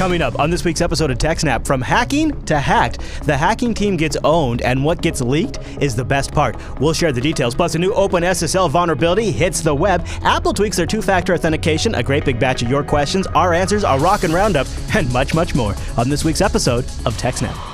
Coming up on this week's episode of TechSnap, from hacking to hacked, the hacking team gets owned, and what gets leaked is the best part. We'll share the details. Plus, a new OpenSSL vulnerability hits the web. Apple tweaks their two-factor authentication. A great big batch of your questions, our answers, a rockin' roundup, and much, much more on this week's episode of TechSnap.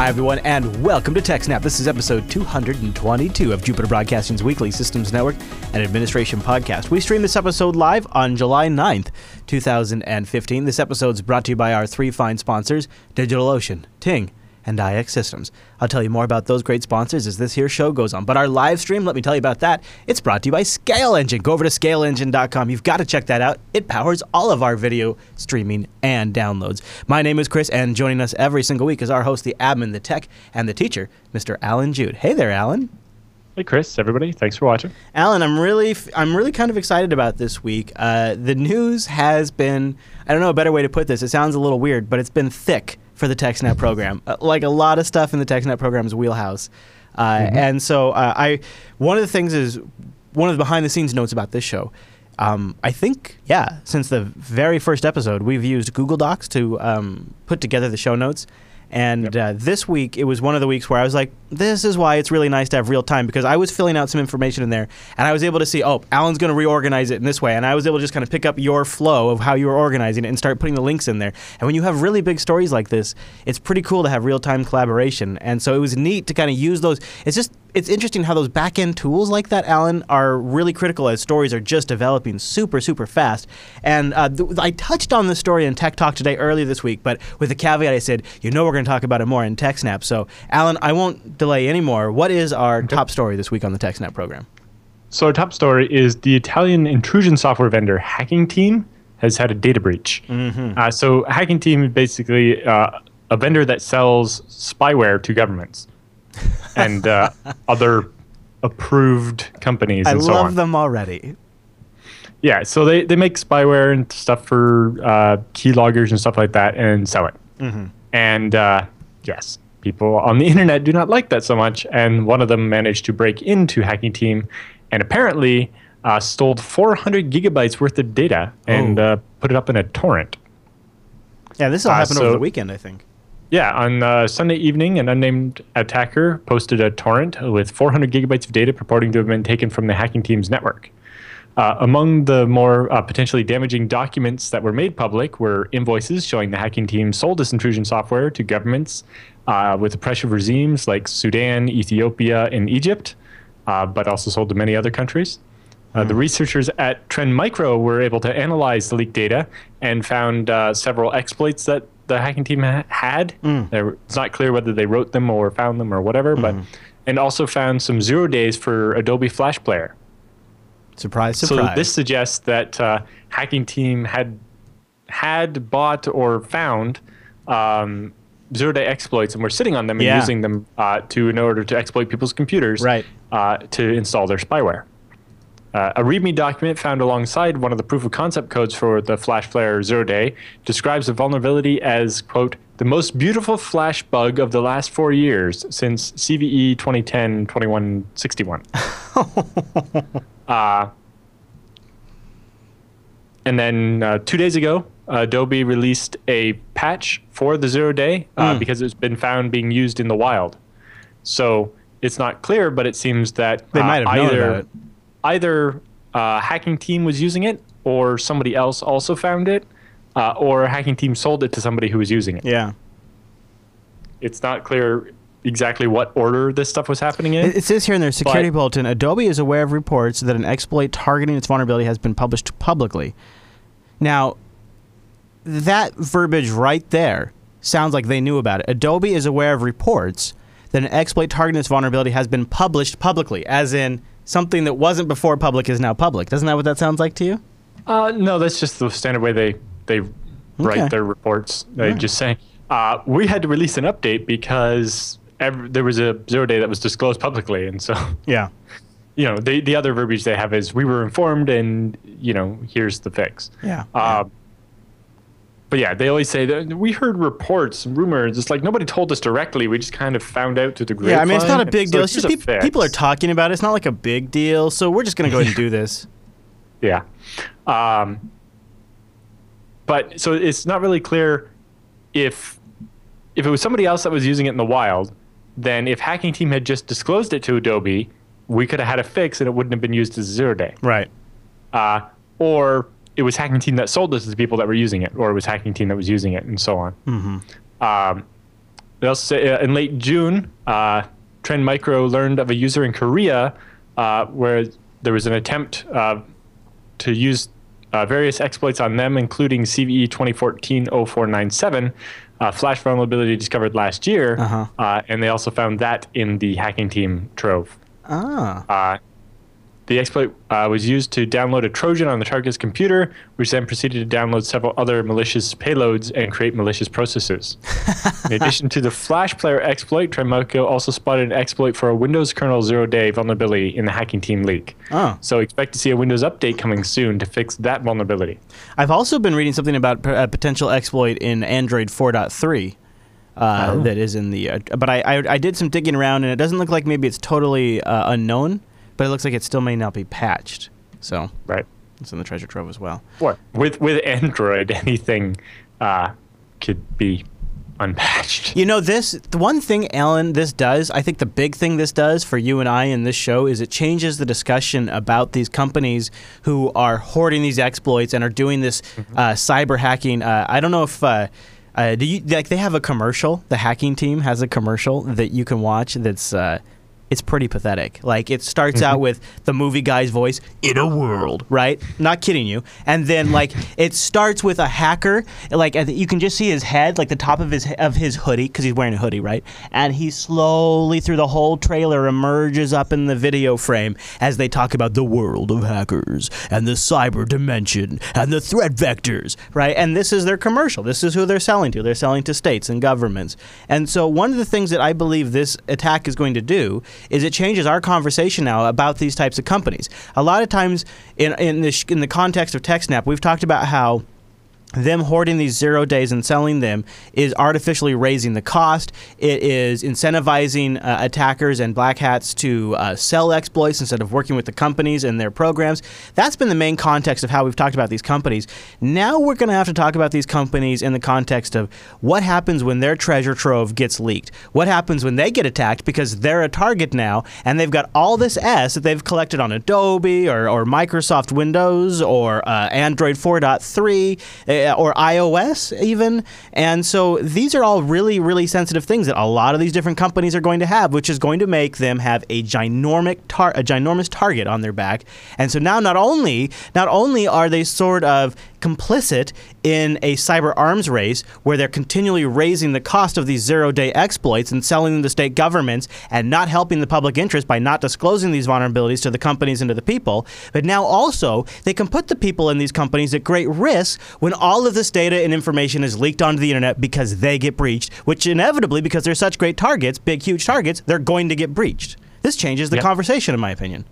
Hi, everyone, and welcome to TechSnap. This is episode 222 of Jupiter Broadcasting's weekly Systems Network and Administration podcast. We stream this episode live on July 9th, 2015. This episode is brought to you by our three fine sponsors DigitalOcean, Ting, and IX Systems. I'll tell you more about those great sponsors as this here show goes on. But our live stream, let me tell you about that. It's brought to you by Scale Engine. Go over to scaleengine.com. You've got to check that out. It powers all of our video streaming and downloads. My name is Chris, and joining us every single week is our host, the admin, the tech, and the teacher, Mr. Alan Jude. Hey there, Alan. Hey Chris, everybody, thanks for watching. Alan, I'm really, I'm really kind of excited about this week. Uh, the news has been, I don't know a better way to put this. It sounds a little weird, but it's been thick for the TechSnap program. Uh, like a lot of stuff in the TechSnap program's wheelhouse. Uh, mm-hmm. And so uh, I, one of the things is one of the behind the scenes notes about this show. Um, I think, yeah, since the very first episode, we've used Google Docs to um, put together the show notes. And yep. uh, this week, it was one of the weeks where I was like, this is why it's really nice to have real time because I was filling out some information in there and I was able to see, oh, Alan's going to reorganize it in this way. And I was able to just kind of pick up your flow of how you were organizing it and start putting the links in there. And when you have really big stories like this, it's pretty cool to have real time collaboration. And so it was neat to kind of use those. It's just, it's interesting how those back end tools like that, Alan, are really critical as stories are just developing super, super fast. And uh, th- I touched on this story in Tech Talk today earlier this week, but with the caveat I said, you know, we're going to talk about it more in TechSnap. So, Alan, I won't delay anymore. What is our top story this week on the TechSnap program? So, our top story is the Italian intrusion software vendor Hacking Team has had a data breach. Mm-hmm. Uh, so, Hacking Team is basically uh, a vendor that sells spyware to governments and uh, other approved companies. I so love on. them already. Yeah, so they, they make spyware and stuff for uh, keyloggers and stuff like that and sell it. Mm-hmm. And uh, yes, people on the internet do not like that so much. And one of them managed to break into Hacking Team and apparently uh, stole 400 gigabytes worth of data and oh. uh, put it up in a torrent. Yeah, this all uh, happened so, over the weekend, I think. Yeah, on uh, Sunday evening, an unnamed attacker posted a torrent with 400 gigabytes of data purporting to have been taken from the hacking team's network. Uh, among the more uh, potentially damaging documents that were made public were invoices showing the hacking team sold this intrusion software to governments uh, with oppressive regimes like Sudan, Ethiopia, and Egypt, uh, but also sold to many other countries. Uh, the hmm. researchers at Trend Micro were able to analyze the leaked data and found uh, several exploits that the hacking team ha- had. Mm. It's not clear whether they wrote them or found them or whatever, mm. but hmm. and also found some zero days for Adobe Flash Player. Surprise! Surprise! So this suggests that uh, hacking team had had bought or found um, zero day exploits and were sitting on them and yeah. using them uh, to in order to exploit people's computers right. uh, to install their spyware. Uh, a README document found alongside one of the proof of concept codes for the Flash Player Zero Day describes the vulnerability as, quote, the most beautiful Flash bug of the last four years since CVE 2010 2161. uh, and then uh, two days ago, Adobe released a patch for the Zero Day uh, mm. because it's been found being used in the wild. So it's not clear, but it seems that they might have either, known about it either a hacking team was using it or somebody else also found it, uh, or a hacking team sold it to somebody who was using it. Yeah. It's not clear exactly what order this stuff was happening in. It says here in their security bulletin Adobe is aware of reports that an exploit targeting its vulnerability has been published publicly. Now, that verbiage right there sounds like they knew about it. Adobe is aware of reports that an exploit targeting its vulnerability has been published publicly, as in something that wasn't before public is now public. Doesn't that what that sounds like to you? Uh, no, that's just the standard way they they write okay. their reports. They right. just say uh, we had to release an update because every, there was a zero day that was disclosed publicly, and so yeah, you know the the other verbiage they have is we were informed, and you know here's the fix. Yeah. Uh, yeah. But yeah, they always say that we heard reports, rumors. It's like nobody told us directly. We just kind of found out through the grapevine. Yeah, I mean it's not a big deal. It's just peop- people are talking about it. It's not like a big deal. So we're just gonna go ahead and do this. Yeah. Um, but so it's not really clear if if it was somebody else that was using it in the wild, then if Hacking Team had just disclosed it to Adobe, we could have had a fix and it wouldn't have been used as a zero day. Right. Uh, or it was Hacking Team that sold this to the people that were using it, or it was Hacking Team that was using it, and so on. Um, they also say uh, in late June, uh, Trend Micro learned of a user in Korea uh, where there was an attempt uh, to use uh, various exploits on them, including CVE 2014-0497, uh, flash vulnerability discovered last year, Uh-huh. uh, and they also found that in the Hacking Team trove. Ah. The exploit uh, was used to download a Trojan on the target's computer, which then proceeded to download several other malicious payloads and create malicious processes. In addition to the Flash Player exploit, Trend Micro also spotted an exploit for a Windows kernel zero-day vulnerability in the Hacking Team leak. Oh. So expect to see a Windows update coming soon to fix that vulnerability. I've also been reading something about a potential exploit in Android 4.3 uh, Oh. that is in the. Uh, but I, I I did some digging around and it doesn't look like maybe it's totally uh, unknown, but it looks like it still may not be patched. So Right. it's in the treasure trove as well. What? With with Android, anything uh, could be unpatched. You know, this the one thing, Alan, this does. I think the big thing this does for you and I in this show is it changes the discussion about these companies who are hoarding these exploits and are doing this uh, cyber hacking. Uh, I don't know if. Uh, uh, do you like they have a commercial? The hacking team has a commercial that you can watch. That's uh, it's pretty pathetic. Like it starts out mm-hmm. with the movie guy's voice in a world, right? Not kidding you. And then mm-hmm. like it starts with a hacker, like you can just see his head, like the top of his of his hoodie because he's wearing a hoodie, right? And he slowly through the whole trailer emerges up in the video frame as they talk about the world of hackers and the cyber dimension and the threat vectors, right? And this is their commercial. This is who they're selling to. They're selling to states and governments. And so one of the things that I believe this attack is going to do is it changes our conversation now about these types of companies. A lot of times in in the sh- in the context of TechSnap, we've talked about how them hoarding these zero days and selling them is artificially raising the cost. It is incentivizing uh, attackers and black hats to uh, sell exploits instead of working with the companies and their programs. That's been the main context of how we've talked about these companies. Now we're going to have to talk about these companies in the context of what happens when their treasure trove gets leaked. What happens when they get attacked because they're a target now and they've got all this S that they've collected on Adobe or, or Microsoft Windows or uh, Android 4.3 uh, Uh, or iOS even. And so these are all really, really sensitive things that a lot of these different companies are going to have, which is going to make them have a ginormic tar- a ginormous target on their back. And so now not only not only are they sort of complicit in a cyber arms race where they're continually raising the cost of these zero day exploits and selling them to state governments and not helping the public interest by not disclosing these vulnerabilities to the companies and to the people. But now also, they can put the people in these companies at great risk when all of this data and information is leaked onto the internet because they get breached, which inevitably, because they're such great targets, big, huge targets, they're going to get breached. This changes the Yeah. conversation, in my opinion.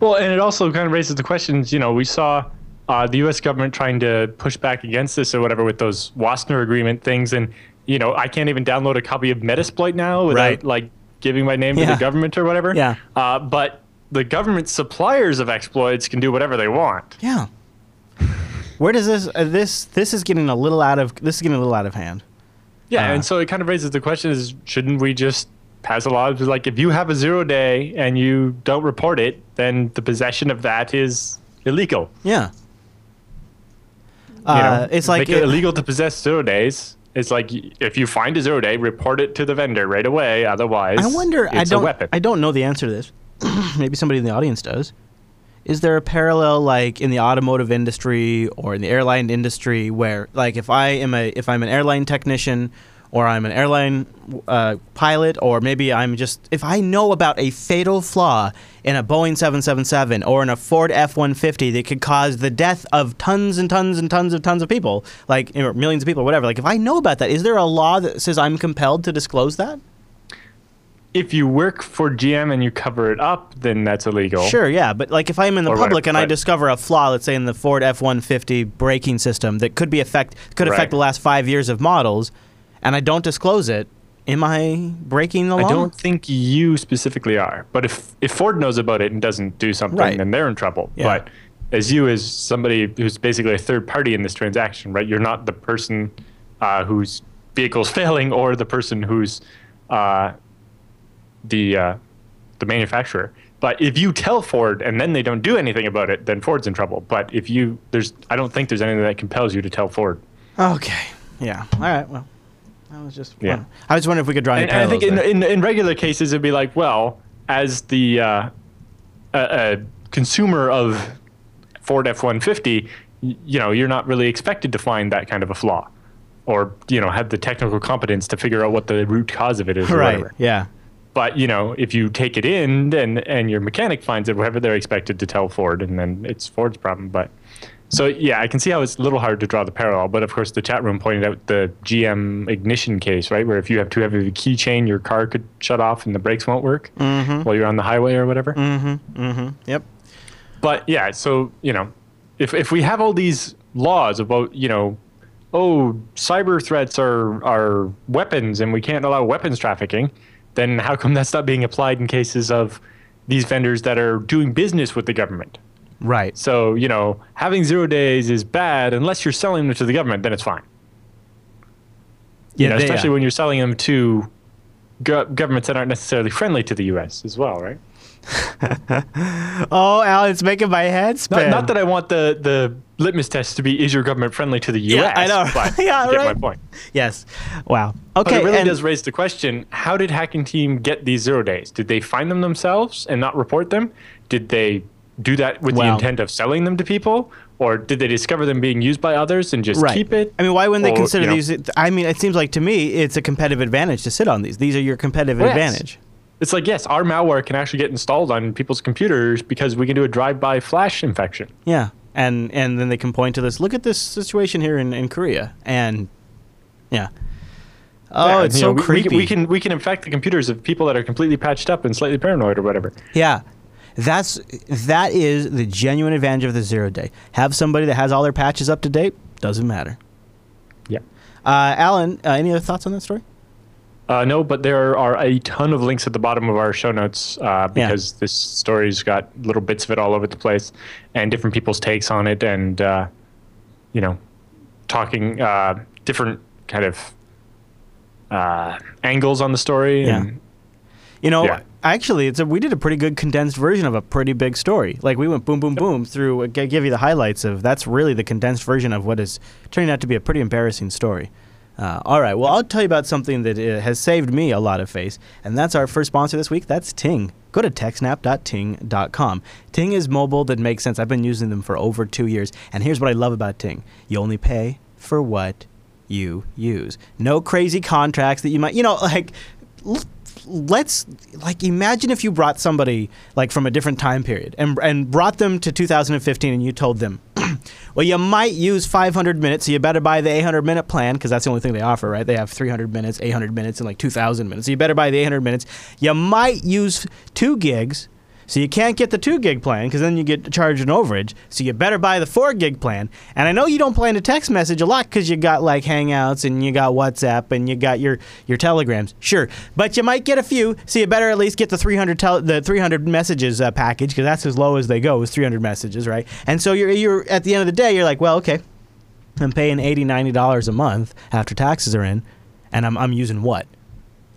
Well, and it also kind of raises the questions. You know, we saw uh, the U.S. government trying to push back against this or whatever with those Wassenaar agreement things, and you know, I can't even download a copy of Metasploit now without Right. like giving my name to the government or whatever. Yeah. Uh, but the government suppliers of exploits can do whatever they want. Yeah. Where does this uh, this this is getting a little out of this is getting a little out of hand. Yeah, Uh, and so it kind of raises the question: Is shouldn't we just pass a law? Like, if you have a zero day and you don't report it, then the possession of that is illegal. Yeah. You Uh, know, it's like it illegal to possess zero days. It's like if you find a zero day, report it to the vendor right away. Otherwise, I wonder. It's I a don't. weapon. I don't know the answer to this. Maybe somebody in the audience does. Is there a parallel, like in the automotive industry or in the airline industry, where, like, if I am a, if I'm an airline technician, or I'm an airline uh, pilot, or maybe I'm just, if I know about a fatal flaw in a Boeing 777 or in a Ford F-150 that could cause the death of tons and tons and tons of tons of people, like you know, millions of people, whatever. Like, if I know about that, is there a law that says I'm compelled to disclose that? if you work for GM and you cover it up, then that's illegal. Sure, yeah, but like if I'm in the Or public whatever, and I discover a flaw, let's say in the Ford F150 braking system that could be affect could affect Right. the last five years of models, and I don't disclose it, am I breaking the law? I don't think you specifically are, but if if Ford knows about it and doesn't do something, Right. then they're in trouble. Yeah. But as you, as somebody who's basically a third party in this transaction, right? You're not the person uh, whose vehicle's failing or the person who's uh, the uh, the manufacturer. But if you tell Ford and then they don't do anything about it, then Ford's in trouble. But if you there's I don't think there's anything that compels you to tell Ford. Okay, yeah, all right, well, I was just Yeah. I was wondering if we could draw any And, and I think in, there. in in regular cases it'd be like, well, as the uh, a, a consumer of Ford F one fifty, you know, you're not really expected to find that kind of a flaw, or you know, have the technical competence to figure out what the root cause of it is, or right, whatever. yeah, But you know, if you take it in and and your mechanic finds it, whatever, they're expected to tell Ford, and then it's Ford's problem. But so yeah, I can see how it's a little hard to draw the parallel. But of course, the chat room pointed out the GM ignition case, right, where if you have too heavy of a keychain, your car could shut off and the brakes won't work mm-hmm. while you're on the highway or whatever. Mm-hmm. Mm-hmm. yep, But yeah, so you know, if if we have all these laws about you know, oh, cyber threats are are weapons and we can't allow weapons trafficking, then how come that's not being applied in cases of these vendors that are doing business with the government? Right, So you know, having zero days is bad unless you're selling them to the government, then it's fine. You yeah, know, they- especially yeah. when you're selling them to go- governments that aren't necessarily friendly to the U.S. as well, right? Oh, Al, it's making my head Not, spin. not that I want the, the litmus test to be is your government friendly to the Yeah, U.S. I know. But Yeah, you get right. my point. Yes. Wow. But Okay. it really and- does raise the question: How did Hacking Team get these zero days? Did they find them themselves and not report them? Did they do that with the intent of selling them to people, or did they discover them being used by others and just right. keep it? I mean, why wouldn't they consider you know- these? I mean, it seems like to me it's a competitive advantage to sit on these. These are your competitive Yes. advantage. It's like yes, our malware can actually get installed on people's computers because we can do a drive-by flash infection. Yeah. And and then they can point to this. Look at this situation here in, in Korea. And yeah. Oh, Yeah, it's so know, we- creepy. We, can we can infect the computers of people that are completely patched up and slightly paranoid or whatever. Yeah. That's that is the genuine advantage of the zero day. Have somebody that has all their patches up to date. Doesn't matter. Yeah. Uh, Alan, uh, any other thoughts on that story? Uh, no, but there are a ton of links at the bottom of our show notes uh, Yeah. because this story's got little bits of it all over the place and different people's takes on it and, uh, you know, talking uh, different kind of uh, angles on the story. Yeah. And, You know, Yeah. Actually, it's a, we did a pretty good condensed version of a pretty big story. Like we went boom, boom, boom through. uh, g- give you the highlights of. That's really the condensed version of what is turning out to be a pretty embarrassing story. Uh, all right, well, I'll tell you about something that uh, has saved me a lot of face, and that's our first sponsor this week. That's Ting. Go to techsnap.ting.com. Ting is mobile that makes sense. I've been using them for over two years, and here's what I love about Ting: you only pay for what you use. No crazy contracts that you might, you know, like. Let's like imagine if you brought somebody like from a different time period and and brought them to 2015 and you told them, well, you might use 500 minutes, so you better buy the 800 minute plan because that's the only thing they offer, right? They have 300 minutes, 800 minutes, and like 2,000 minutes. So you better buy the 800 minutes. You might use two gigs, so you can't get the two gig plan because then you get charged an overage. So you better buy the four gig plan. And I know you don't plan to text message a lot because you got like Hangouts and you got WhatsApp and you got your your Telegrams. Sure, but you might get a few, so you better at least get the 300 tel- the 300 messages uh, package because that's as low as they go is 300 messages, right? And so you're you're at the end of the day you're like, well, okay, I'm paying 80 90 dollars a month after taxes are in, and I'm I'm using what,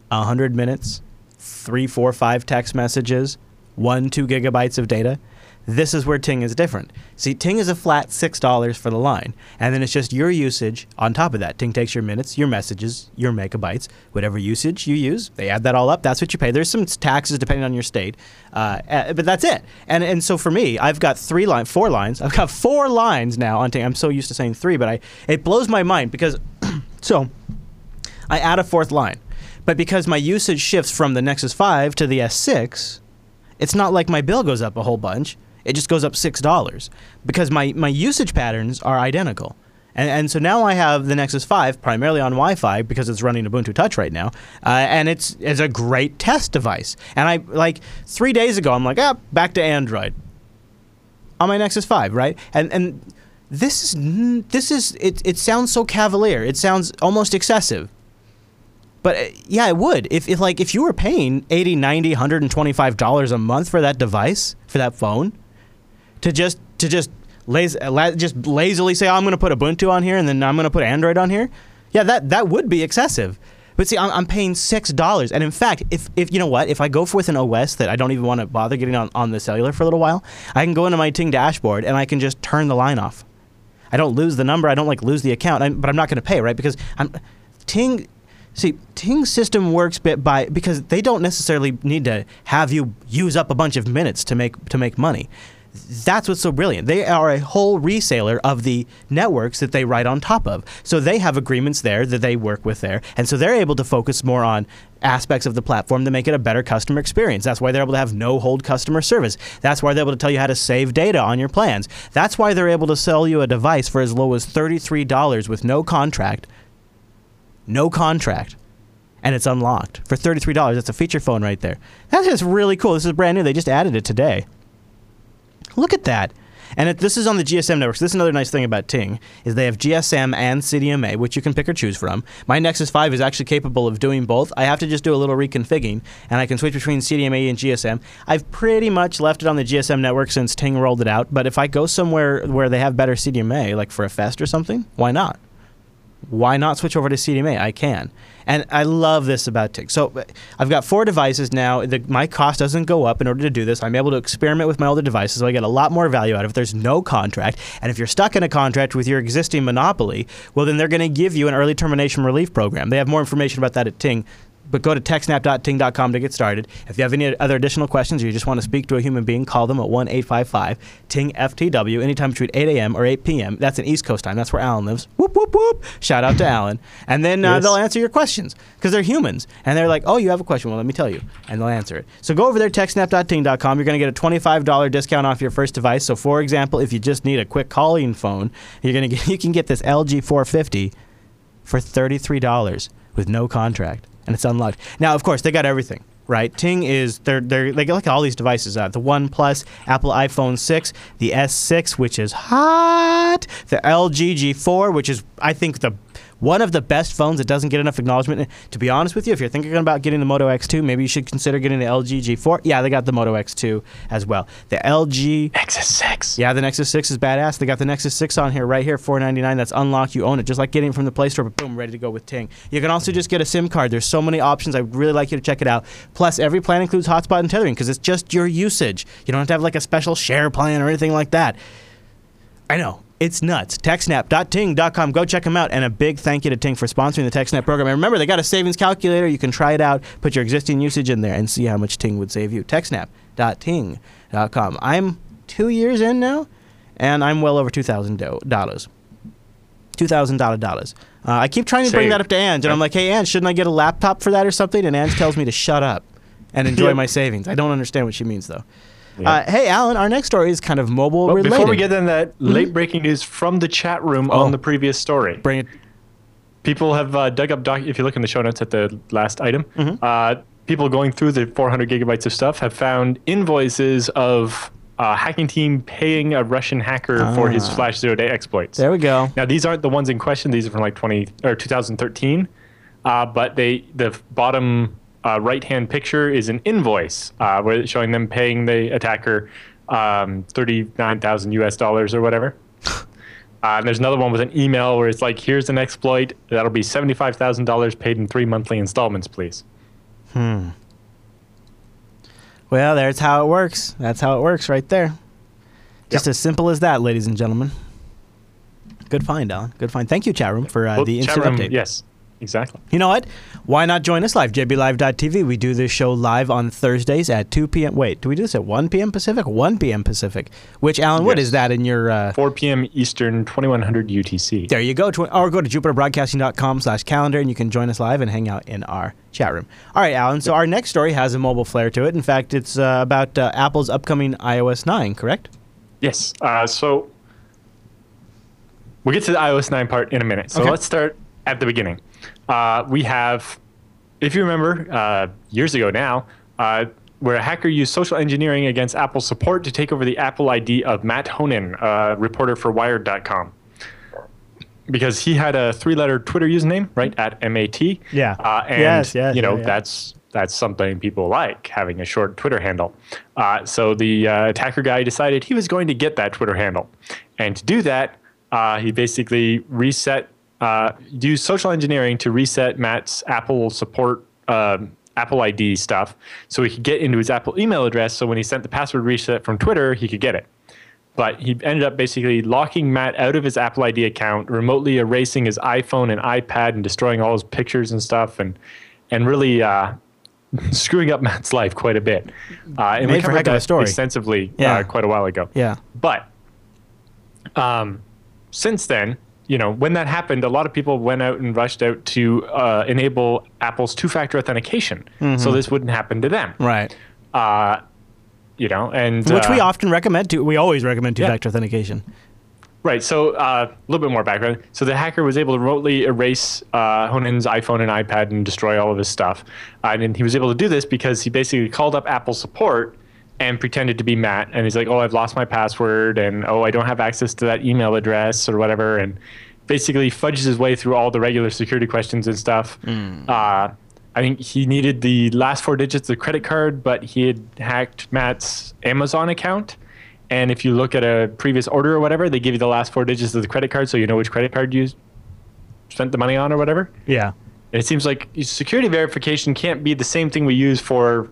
100 minutes, three, four, five text messages, one, two gigabytes of data. This is where Ting is different. See, Ting is a flat $6 for the line, and then it's just your usage on top of that. Ting takes your minutes, your messages, your megabytes, whatever usage you use, they add that all up. That's what you pay. There's some taxes depending on your state, uh, uh, but that's it. And and so for me, I've got three line, four lines. I've got four lines now on Ting. I'm so used to saying three, but I it blows my mind because so I add a fourth line. But because my usage shifts from the Nexus 5 to the S6, it's not like my bill goes up a whole bunch. It just goes up $6 because my, my usage patterns are identical. And, and so now I have the Nexus 5 primarily on Wi-Fi because it's running Ubuntu Touch right now, uh, and it's it's a great test device. And I like three days ago, I'm like, ah, back to Android on my Nexus 5, right? And and this is this is it. It sounds so cavalier. It sounds almost excessive. But uh, yeah, it would. If, if like if you were paying 80, 90, 125 dollars a month for that device, for that phone, to just to just lazy, just lazily say, oh, I'm going to put Ubuntu on here and then I'm going to put Android on here. Yeah, that that would be excessive. But see, I'm, I'm paying six dollars, and in fact, if, if you know what, if I go with an OS that I don't even want to bother getting on, on the cellular for a little while, I can go into my Ting dashboard and I can just turn the line off. I don't lose the number. I don't like lose the account, I'm, but I'm not going to pay, right? Because I'm Ting. See, Ting's system works bit by because they don't necessarily need to have you use up a bunch of minutes to make to make money. That's what's so brilliant. They are a whole reseller of the networks that they write on top of. So they have agreements there that they work with there. And so they're able to focus more on aspects of the platform to make it a better customer experience. That's why they're able to have no hold customer service. That's why they're able to tell you how to save data on your plans. That's why they're able to sell you a device for as low as $33 with no contract. No contract and it's unlocked for $33. That's a feature phone right there. That's just really cool. This is brand new. They just added it today. Look at that. And it, this is on the GSM network. So this is another nice thing about Ting is they have GSM and CDMA, which you can pick or choose from. My Nexus 5 is actually capable of doing both. I have to just do a little reconfiguring, and I can switch between CDMA and GSM. I've pretty much left it on the GSM network since Ting rolled it out. But if I go somewhere where they have better CDMA, like for a fest or something, why not? Why not switch over to CDMA? I can. And I love this about Ting. So I've got four devices now. The, my cost doesn't go up in order to do this. I'm able to experiment with my older devices, so I get a lot more value out of it. There's no contract. And if you're stuck in a contract with your existing monopoly, well, then they're going to give you an early termination relief program. They have more information about that at Ting but go to techsnap.ting.com to get started. If you have any other additional questions or you just want to speak to a human being, call them at 1 855 Ting FTW anytime between 8 a.m. or 8 p.m. That's in East Coast time. That's where Alan lives. Whoop, whoop, whoop. Shout out to Alan. And then uh, yes. they'll answer your questions because they're humans. And they're like, oh, you have a question. Well, let me tell you. And they'll answer it. So go over there, techsnap.ting.com. You're going to get a $25 discount off your first device. So, for example, if you just need a quick calling phone, you're going to get, you can get this LG 450 for $33 with no contract and it's unlocked. Now, of course, they got everything right? Ting is they're they they got all these devices out. The One Plus, Apple iPhone 6, the S6, which is hot, the LG G4, which is I think the one of the best phones that doesn't get enough acknowledgement. To be honest with you, if you're thinking about getting the Moto X2, maybe you should consider getting the LG G4. Yeah, they got the Moto X2 as well. The LG Nexus 6. Yeah, the Nexus 6 is badass. They got the Nexus 6 on here right here, 499. That's unlocked. You own it, just like getting it from the Play Store. But boom, ready to go with Ting. You can also just get a SIM card. There's so many options. I'd really like you to check it out. Plus, every plan includes hotspot and tethering because it's just your usage. You don't have to have like a special share plan or anything like that. I know it's nuts. TechSnap.ting.com. Go check them out. And a big thank you to Ting for sponsoring the TechSnap program. And remember, they got a savings calculator. You can try it out, put your existing usage in there, and see how much Ting would save you. TechSnap.ting.com. I'm two years in now, and I'm well over $2,000. $2,000. Uh, I keep trying to bring that up to Ange, and I'm like, hey, Ange, shouldn't I get a laptop for that or something? And Ange tells me to shut up and enjoy my savings. I don't understand what she means, though. Uh, hey, Alan, our next story is kind of mobile well, related. Before we get in that, mm-hmm. late breaking news from the chat room oh. on the previous story. Bring it. People have uh, dug up, doc- if you look in the show notes at the last item, mm-hmm. uh, people going through the 400 gigabytes of stuff have found invoices of a hacking team paying a Russian hacker ah. for his ah. Flash Zero Day exploits. There we go. Now, these aren't the ones in question. These are from like 20 or 2013. Uh, but they the bottom uh, right hand picture is an invoice uh, where it's showing them paying the attacker um, 39,000 US dollars or whatever. uh, and there's another one with an email where it's like, here's an exploit. That'll be $75,000 paid in three monthly installments, please. Hmm. Well, there's how it works. That's how it works right there. Just yep. as simple as that, ladies and gentlemen. Good find, Alan. Good find. Thank you, chat room, for uh, well, the instant room, update. Yes. Exactly. You know what? Why not join us live? JBLive.tv. We do this show live on Thursdays at 2 p.m. Wait, do we do this at 1 p.m. Pacific? 1 p.m. Pacific. Which, Alan, yes. what is that in your. Uh, 4 p.m. Eastern, 2100 UTC. There you go. Or go to jupiterbroadcasting.com slash calendar and you can join us live and hang out in our chat room. All right, Alan. So our next story has a mobile flair to it. In fact, it's uh, about uh, Apple's upcoming iOS 9, correct? Yes. Uh, so we'll get to the iOS 9 part in a minute. So Okay. let's start at the beginning. Uh, we have, if you remember, uh, years ago now, uh, where a hacker used social engineering against Apple support to take over the Apple ID of Matt Honan, a reporter for Wired.com. Because he had a three-letter Twitter username, right, at MAT. Yeah. Uh, and, Yes, yes, you know, yeah, yeah. that's that's something people like having a short Twitter handle. Uh, so the uh, attacker guy decided he was going to get that Twitter handle, and to do that, uh, he basically reset, uh, used social engineering to reset Matt's Apple support. Um, Apple ID stuff, so he could get into his Apple email address. So when he sent the password reset from Twitter, he could get it but he ended up basically locking Matt out of his Apple ID account, remotely erasing his iPhone and iPad, and destroying all his pictures and stuff, and and really uh, screwing up Matt's life quite a bit. Uh, and we Made a covered heck of a that story. extensively Yeah. uh, quite a while ago. Yeah. But um, since then, you know, when that happened, a lot of people went out and rushed out to uh, enable Apple's two-factor authentication, Mm-hmm. so this wouldn't happen to them. Right. Uh, you know, and Which we uh, often recommend to. We always recommend Yeah. two-factor authentication. Right. So uh, a little bit more background. So the hacker was able to remotely erase uh, Honan's iPhone and iPad and destroy all of his stuff. And he was able to do this because he basically called up Apple support and pretended to be Matt. And he's like, "Oh, I've lost my password, and oh, I don't have access to that email address or whatever." And basically fudges his way through all the regular security questions and stuff. Uh, I think he needed the last four digits of the credit card, but he had hacked Matt's Amazon account. And if you look at a previous order or whatever, they give you the last four digits of the credit card so you know which credit card you spent the money on or whatever. Yeah. And it seems like security verification can't be the same thing we use for,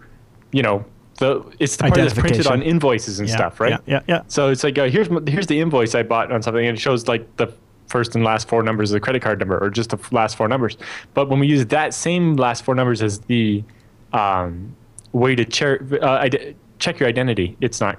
you know, the it's the part that's printed on invoices and Yeah. stuff, right? Yeah. Yeah. yeah. So it's like, uh, here's here's the invoice I bought on something, and it shows like the first and last four numbers of the credit card number, or just the last four numbers. But when we use that same last four numbers as the um, way to cher- uh, check your identity, it's not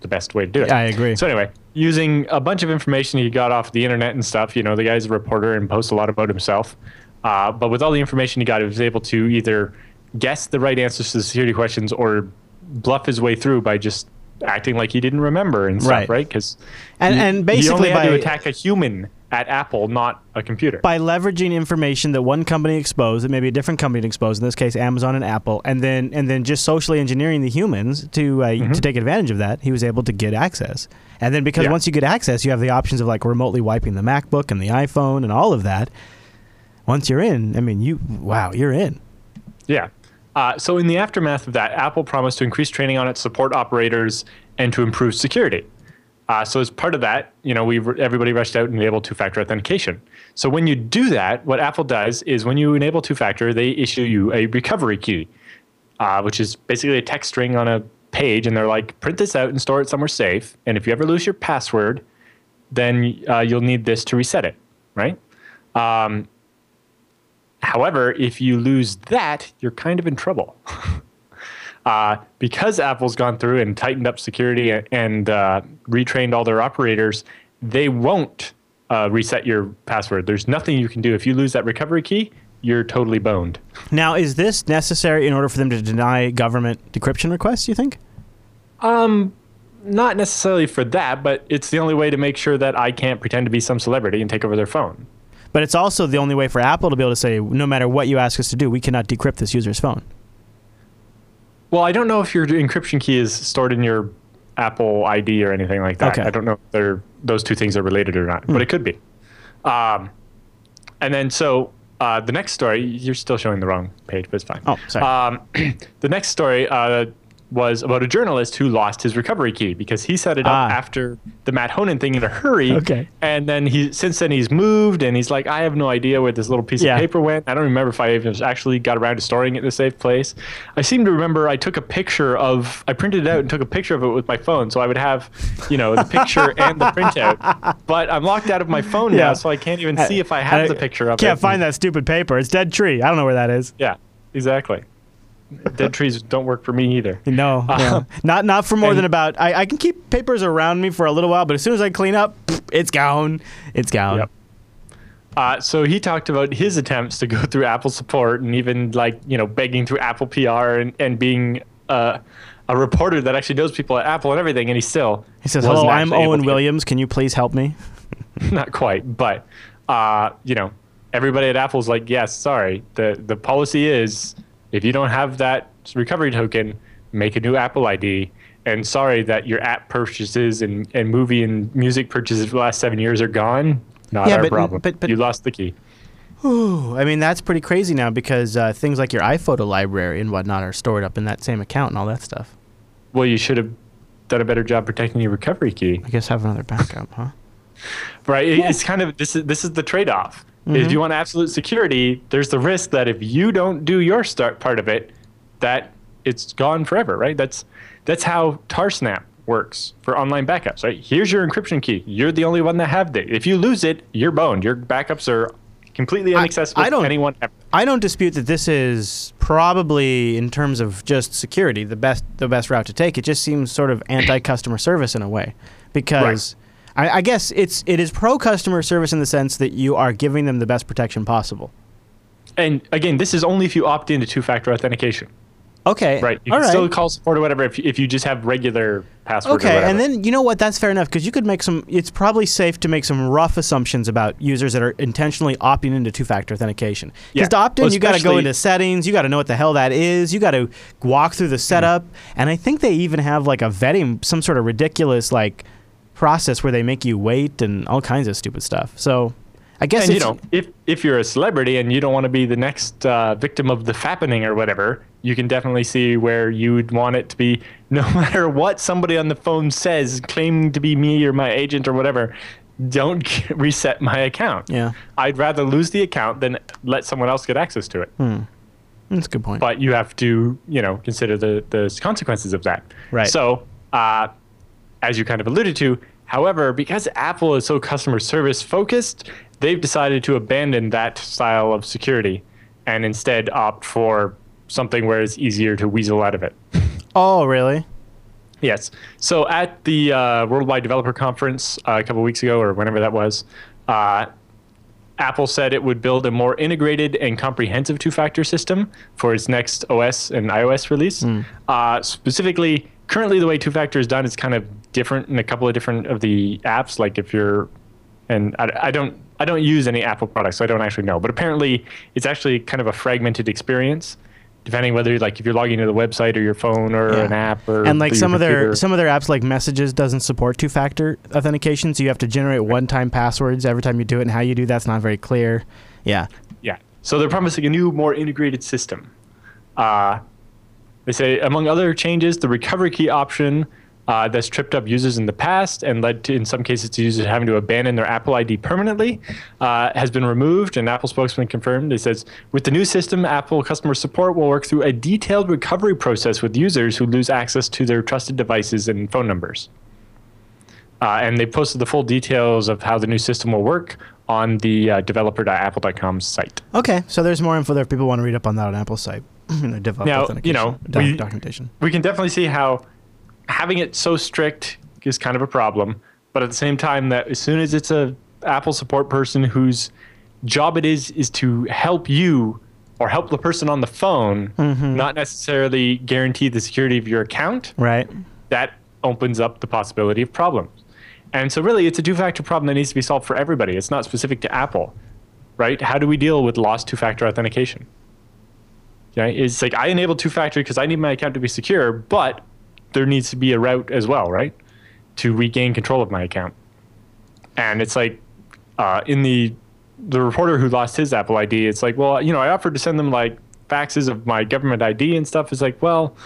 the best way to do it. I agree. So anyway, using a bunch of information he got off the internet and stuff, you know, the guy's a reporter and posts a lot about himself. Uh, but with all the information he got, he was able to either guess the right answers to the security questions or bluff his way through by just acting like he didn't remember and stuff, Right. right? Because And- he, and he basically only had to by- attack a human at Apple, not a computer. by leveraging information that one company exposed, that maybe a different company exposed, in this case Amazon and Apple, and then and then just socially engineering the humans to uh, to take advantage of that, he was able to get access. And then because Yeah. once you get access, you have the options of like remotely wiping the MacBook and the iPhone and all of that. Once you're in, I mean, you wow, you're in. Yeah. Uh, so in the aftermath of that, Apple promised to increase training on its support operators and to improve security. Uh, so as part of that, you know, we everybody rushed out and enabled two-factor authentication. So when you do that, what Apple does is when you enable two-factor, they issue you a recovery key, uh, which is basically a text string on a page, and they're like, print this out and store it somewhere safe. And if you ever lose your password, then uh, you'll need this to reset it, right? Um, However, if you lose that, you're kind of in trouble. uh, because Apple's gone through and tightened up security and, uh, retrained all their operators, they won't uh, reset your password. There's nothing you can do. If you lose that recovery key, you're totally boned. Now, is this necessary in order for them to deny government decryption requests? You think? Um, Not necessarily for that, but it's the only way to make sure that I can't pretend to be some celebrity and take over their phone. But it's also the only way for Apple to be able to say, no matter what you ask us to do, we cannot decrypt this user's phone. Well, I don't know if your encryption key is stored in your Apple ID or anything like that. Okay. Hmm. I don't know if those two things are related or not, but it could be. Um, and then so uh, the next story, you're still showing the wrong page, but it's fine. Oh, sorry. Um, the next story uh, was about a journalist who lost his recovery key because he set it up Ah. after the Matt Honan thing in a hurry. Okay. And then he since then he's moved and he's like, I have no idea where this little piece Yeah. of paper went. I don't remember if I even actually got around to storing it in a safe place. I seem to remember I took a picture of I printed it out and took a picture of it with my phone so I would have, you know, the picture and the printout. But I'm locked out of my phone Yeah. now, so I can't even see if I have the picture of it. Can't find that stupid paper. It's dead tree. I don't know where that is. Yeah, exactly. Dead trees don't work for me either. No, no. not not for more and- than about. I, I can keep papers around me for a little while, but as soon as I clean up, it's gone. It's gone. Yep. Uh, so he talked about his attempts to go through Apple support and even like you know begging through Apple PR and, and being uh, a reporter that actually knows people at Apple and everything, and he still He says, "Hello, I'm Owen Williams. Can you please help me?" not quite, but uh, you know, everybody at Apple's like, yes, sorry. The the policy is if you don't have that recovery token, make a new Apple ID. And sorry that your app purchases and, and movie and music purchases for the last seven years are gone. Not Yeah, our but- problem. but- but- you lost the key. Ooh, I mean, that's pretty crazy now because uh, things like your iPhoto library and whatnot are stored up in that same account and all that stuff. Well, you should have done a better job protecting your recovery key. I guess have another backup, huh? Right. It- It's kind of this is this is the trade off. If mm-hmm. you want absolute security, there's the risk that if you don't do your start part of it, that it's gone forever, right? That's that's how Tarsnap works for online backups, right? Here's your encryption key. You're the only one that have it. If you lose it, you're boned. Your backups are completely inaccessible I don't- to anyone ever. I don't dispute that this is probably, in terms of just security, the best the best route to take. It just seems sort of anti-customer service in a way, because I, I guess it's it is pro-customer service in the sense that you are giving them the best protection possible. And again, this is only if you opt into two-factor authentication, Okay, right? You all can right. still call support or whatever if, if you just have regular password. Okay, and then you know what? That's fair enough because you could make some. It's probably safe to make some rough assumptions about users that are intentionally opting into two-factor authentication. Because Yeah. to opt in, Well, you got to go into settings. You got to know what the hell that is. You got to walk through the setup, mm-hmm. and I think they even have like a vetting, some sort of ridiculous like process where they make you wait and all kinds of stupid stuff. So, I guess and you know, if if you're a celebrity and you don't want to be the next uh, victim of the fappening or whatever, you can definitely see where you would want it to be. No matter what somebody on the phone says, claiming to be me or my agent or whatever, don't reset my account. Yeah. I'd rather lose the account than let someone else get access to it. that's a good point. But you have to, you know, consider the the consequences of that. Right. So, uh, as you kind of alluded to, however, because Apple is so customer service focused, they've decided to abandon that style of security and instead opt for something where it's easier to weasel out of it. oh, really? Yes. So at the uh, Worldwide Developer Conference uh, a couple weeks ago, or whenever that was, uh, Apple said it would build a more integrated and comprehensive two-factor system for its next OS and iOS release. Uh, specifically, currently the way two-factor is done is kind of different in a couple of different of the apps. Like if you're, and I, I don't, I don't use any Apple products, so I don't actually know. But apparently, it's actually kind of a fragmented experience. Depending whether like if you're logging into the website or your phone or Yeah. an app or and like some of their some of their apps like messages doesn't support two-factor authentication so you have to generate one-time passwords every time you do it and how you do that's not very clear yeah Yeah. So they're promising a new, more integrated system. Uh, they say, among other changes, the recovery key option uh, that's tripped up users in the past and led to, in some cases, to users having to abandon their Apple ID permanently uh, has been removed. An Apple spokesman confirmed. It says, with the new system, Apple customer support will work through a detailed recovery process with users who lose access to their trusted devices and phone numbers. Uh, and they posted the full details of how the new system will work on the uh, developer.apple.com site. okay so there's more info there if people want to read up on that on apple's site in their dev Now, you know, doc- we- documentation We can definitely see how having it so strict is kind of a problem, but at the same time, that as soon as it's a Apple support person whose job it is is to help you or help the person on the phone, mm-hmm. not necessarily guarantee the security of your account, right that opens up the possibility of problems. And so, really, it's a two factor problem that needs to be solved for everybody. It's not specific to Apple, right? How do we deal with lost two factor authentication? Okay, it's like I enable two factor because I need my account to be secure, but there needs to be a route as well, right? To regain control of my account. And it's like uh, in the the reporter who lost his Apple ID, it's like, well, you know, I offered to send them like faxes of my government ID and stuff. It's like, well,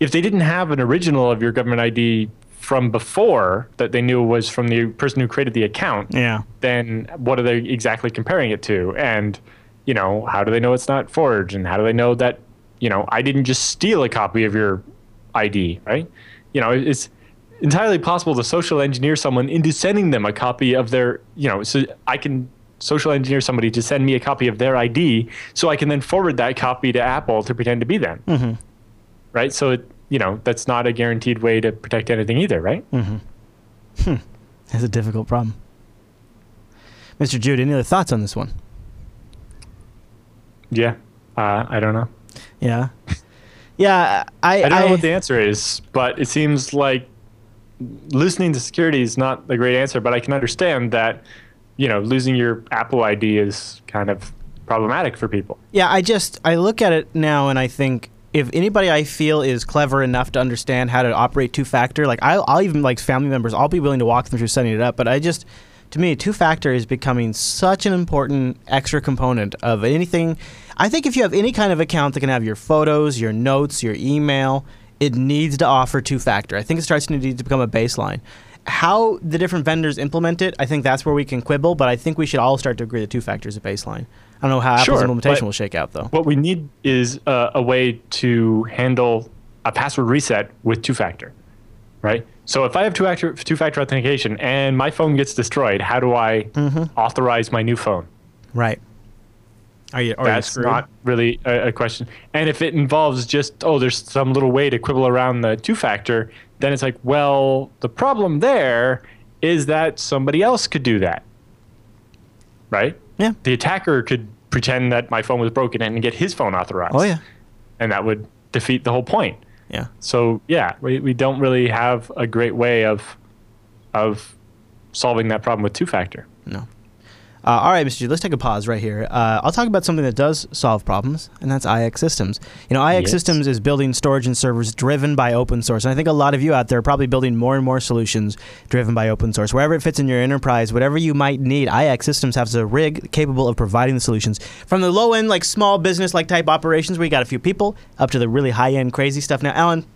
if they didn't have an original of your government ID from before that they knew was from the person who created the account, yeah then what are they exactly comparing it to? And, you know, how do they know it's not forged? And how do they know that, you know, I didn't just steal a copy of your ID, right? You know, it's entirely possible to social engineer someone into sending them a copy of their, you know, so I can social engineer somebody to send me a copy of their ID so I can then forward that copy to Apple to pretend to be them. Mm-hmm. Right? So, it, you know, that's not a guaranteed way to protect anything either, right? Mm-hmm. It's a difficult problem mr jude any other thoughts on this one Yeah. Uh, I don't know. yeah yeah i I don't know what the answer is, but it seems like listening to security is not a great answer. But I can understand that you know, losing your Apple ID is kind of problematic for people. Yeah, I just I look at it now and I think if anybody I feel is clever enough to understand how to operate two factor, like I'll, I'll even like family members, I'll be willing to walk them through setting it up. But I just, to me, two factor is becoming such an important extra component of anything. I think if you have any kind of account that can have your photos, your notes, your email, it needs to offer two factor. I think it starts to need to become a baseline. How the different vendors implement it, I think that's where we can quibble. But I think we should all start to agree that two factor is a baseline. I don't know how Apple's Sure, implementation will shake out though. What we need is uh, a way to handle a password reset with two factor, right? So if I have two factor two factor authentication and my phone gets destroyed, how do I Mm-hmm. authorize my new phone? Right. Are you? Are That's you not really a, a question. And if it involves just oh, there's some little way to quibble around the two factor, then it's like, well, the problem there is that somebody else could do that, right? Yeah. The attacker could pretend that my phone was broken and get his phone authorized. Oh yeah. and that would defeat the whole point. Yeah. So yeah, we, we don't really have a great way of of solving that problem with two factor. No. Uh, all right, Mr. G, let's take a pause right here. Uh, I'll talk about something that does solve problems, and that's IX Systems. You know, IX Yes. Systems is building storage and servers driven by open source. And I think a lot of you out there are probably building more and more solutions driven by open source. Wherever it fits in your enterprise, whatever you might need, IX Systems has a rig capable of providing the solutions. From the low end, like small business like type operations where you got a few people, up to the really high end crazy stuff. Now, Alan,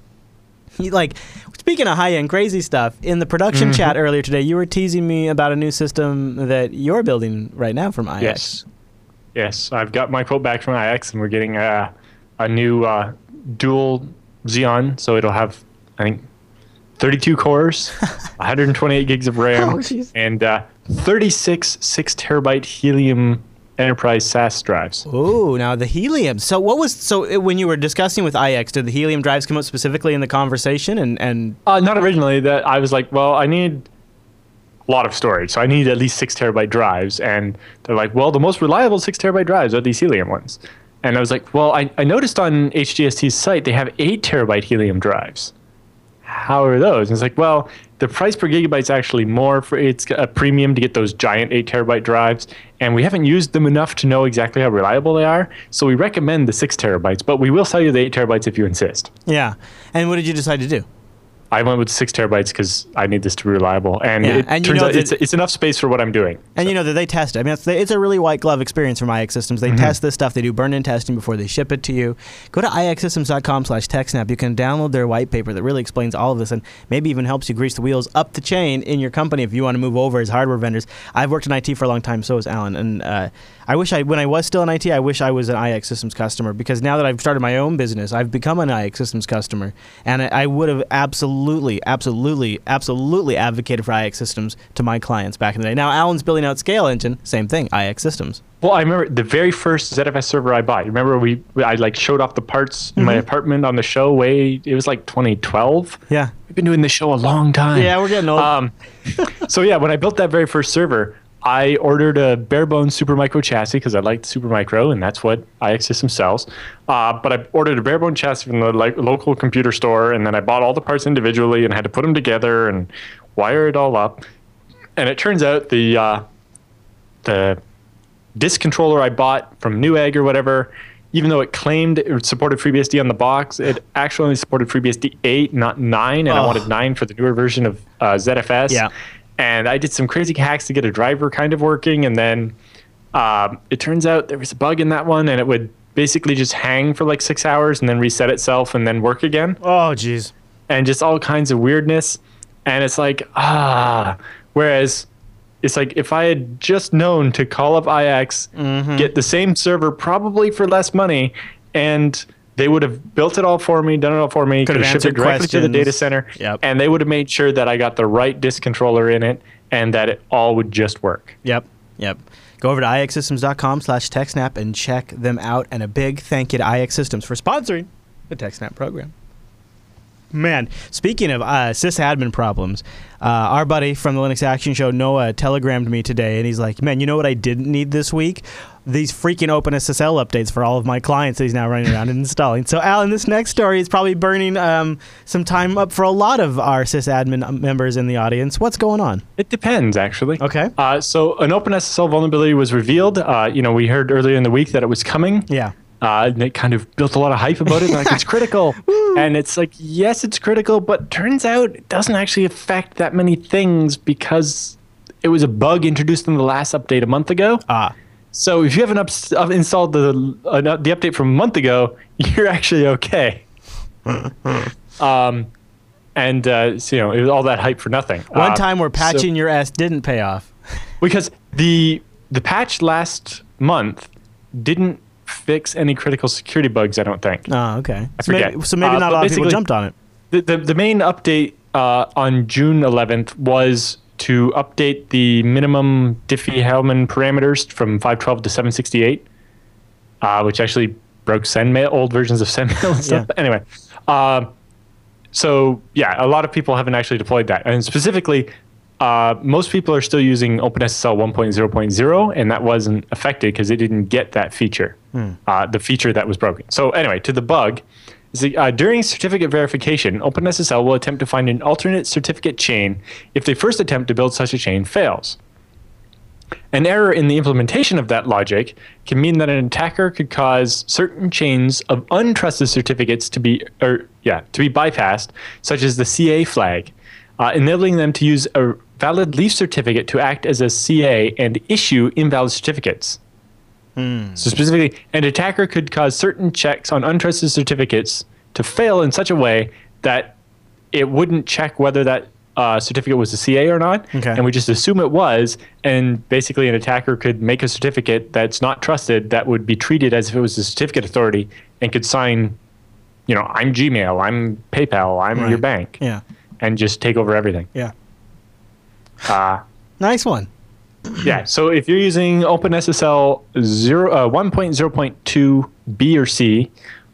you, like speaking of high end crazy stuff in the production Mm-hmm. chat earlier today you were teasing me about a new system that you're building right now from ix Yes, yes, I've got my quote back from IX, and we're getting a a new uh, dual Xeon, so it'll have I think 32 cores, 128 gigs of RAM, Oh, and uh, 36 six terabyte Helium enterprise SAS drives. Ooh, now the helium. So what was so when you were discussing with IX, did the helium drives come up specifically in the conversation? And and Uh, not originally. That I was like, well, I need a lot of storage, so I need at least six terabyte drives. And they're like, well, the most reliable six terabyte drives are these Helium ones. And I was like, well, I, I noticed on HGST's site they have eight terabyte Helium drives. How are those? And it's like, well, the price per gigabyte is actually more for it's a premium to get those giant eight terabyte drives, and we haven't used them enough to know exactly how reliable they are. So we recommend the six terabytes, but we will sell you the eight terabytes if you insist. yeah. And what did you decide to do? I went with six terabytes because I need this to be reliable, and Yeah, it and you turns know out that- it's, it's enough space for what I'm doing. And you know that they test it. I mean, it's, it's a really white glove experience from IX Systems. They test this stuff. They do burn-in testing before they ship it to you. Go to ixsystems.com slash TechSnap. You can download their white paper that really explains all of this and maybe even helps you grease the wheels up the chain in your company if you want to move over as hardware vendors. I've worked in IT for a long time. So has Alan. And uh, I wish I, when I was still in IT, I wish I was an IX Systems customer because now that I've started my own business, I've become an IX Systems customer. And I, I would have absolutely, absolutely, absolutely absolutely advocated for IX Systems to my clients back in the day. Now, Alan's building out ScaleEngine, same thing, IX Systems. Well, I remember the very first ZFS server I bought. Remember we I like showed off the parts in Mm-hmm. my apartment on the show. Way it was like 2012. Yeah. We've been doing this show a long time. Yeah, we're getting old. Um, so yeah, when I built that very first server, I ordered a bare bones Supermicro chassis because I liked Supermicro, and that's what IX System sells. Uh, but I ordered a bare bone chassis from the like, local computer store, and then I bought all the parts individually and had to put them together and wire it all up. And it turns out the uh, the disk controller I bought from Newegg or whatever, even though it claimed it supported FreeBSD on the box, it actually only supported FreeBSD 8, not 9, and I Oh. wanted 9 for the newer version of uh, ZFS. Yeah. And I did some crazy hacks to get a driver kind of working, and then um, it turns out there was a bug in that one, and it would basically just hang for like six hours and then reset itself and then work again oh, jeez. and just all kinds of weirdness. And it's like, ah. Whereas it's like if I had just known to call up IX, Mm-hmm. get the same server probably for less money, and they would have built it all for me, done it all for me, Could have shipped it directly to the data center, Yep. and they would have made sure that I got the right disk controller in it and that it all would just work. Yep. Yep. Go over to ixsystems.com slash TechSnap and check them out. And a big thank you to IX Systems for sponsoring the TechSnap program. Man, speaking of uh, sysadmin problems, uh, our buddy from the Linux Action Show, Noah, telegrammed me today, and he's like, "Man, you know what I didn't need this week? These freaking OpenSSL updates for all of my clients that he's now running around and installing." So, Alan, this next story is probably burning um, some time up for a lot of our sysadmin members in the audience. What's going on? It depends, actually. Okay. Uh, so an OpenSSL vulnerability was revealed. Uh, you know, we heard earlier in the week that it was coming. Yeah. Uh, and it kind of built a lot of hype about it. Like it's critical, and it's like yes, it's critical, but turns out it doesn't actually affect that many things because it was a bug introduced in the last update a month ago. Ah. So if you haven't ups- uh, installed the uh, the update from a month ago, you're actually okay. um, and uh, so, you know, it was all that hype for nothing. One Uh, time where so- patching your ass didn't pay off. because the the patch last month didn't fix any critical security bugs. I don't think. Oh, okay. I So maybe, forget. so maybe Uh, not a lot of people jumped on it. The the, the main update uh, on June 11th was to update the minimum Diffie-Hellman parameters from 512 to 768, uh, which actually broke SendMail, old versions of SendMail and stuff. Yeah. Anyway, uh, so yeah, a lot of people haven't actually deployed that, and specifically. Uh, most people are still using OpenSSL 1.0.0, and that wasn't affected because it didn't get that feature, uh, the feature that was broken. So anyway, to the bug, uh, during certificate verification, OpenSSL will attempt to find an alternate certificate chain if the first attempt to build such a chain fails. An error in the implementation of that logic can mean that an attacker could cause certain chains of untrusted certificates to be, or yeah, to be bypassed, such as the CA flag, uh, enabling them to use a valid leaf certificate to act as a CA and issue invalid certificates. So specifically, an attacker could cause certain checks on untrusted certificates to fail in such a way that it wouldn't check whether that uh, certificate was a CA or not, Okay. and we just assume it was, and basically an attacker could make a certificate that's not trusted that would be treated as if it was a certificate authority and could sign, you know, I'm Gmail, I'm PayPal, I'm your bank, Yeah. And just take over everything. Yeah. Uh, Nice one. yeah. So if you're using OpenSSL 0, uh, 1.0.2 B or C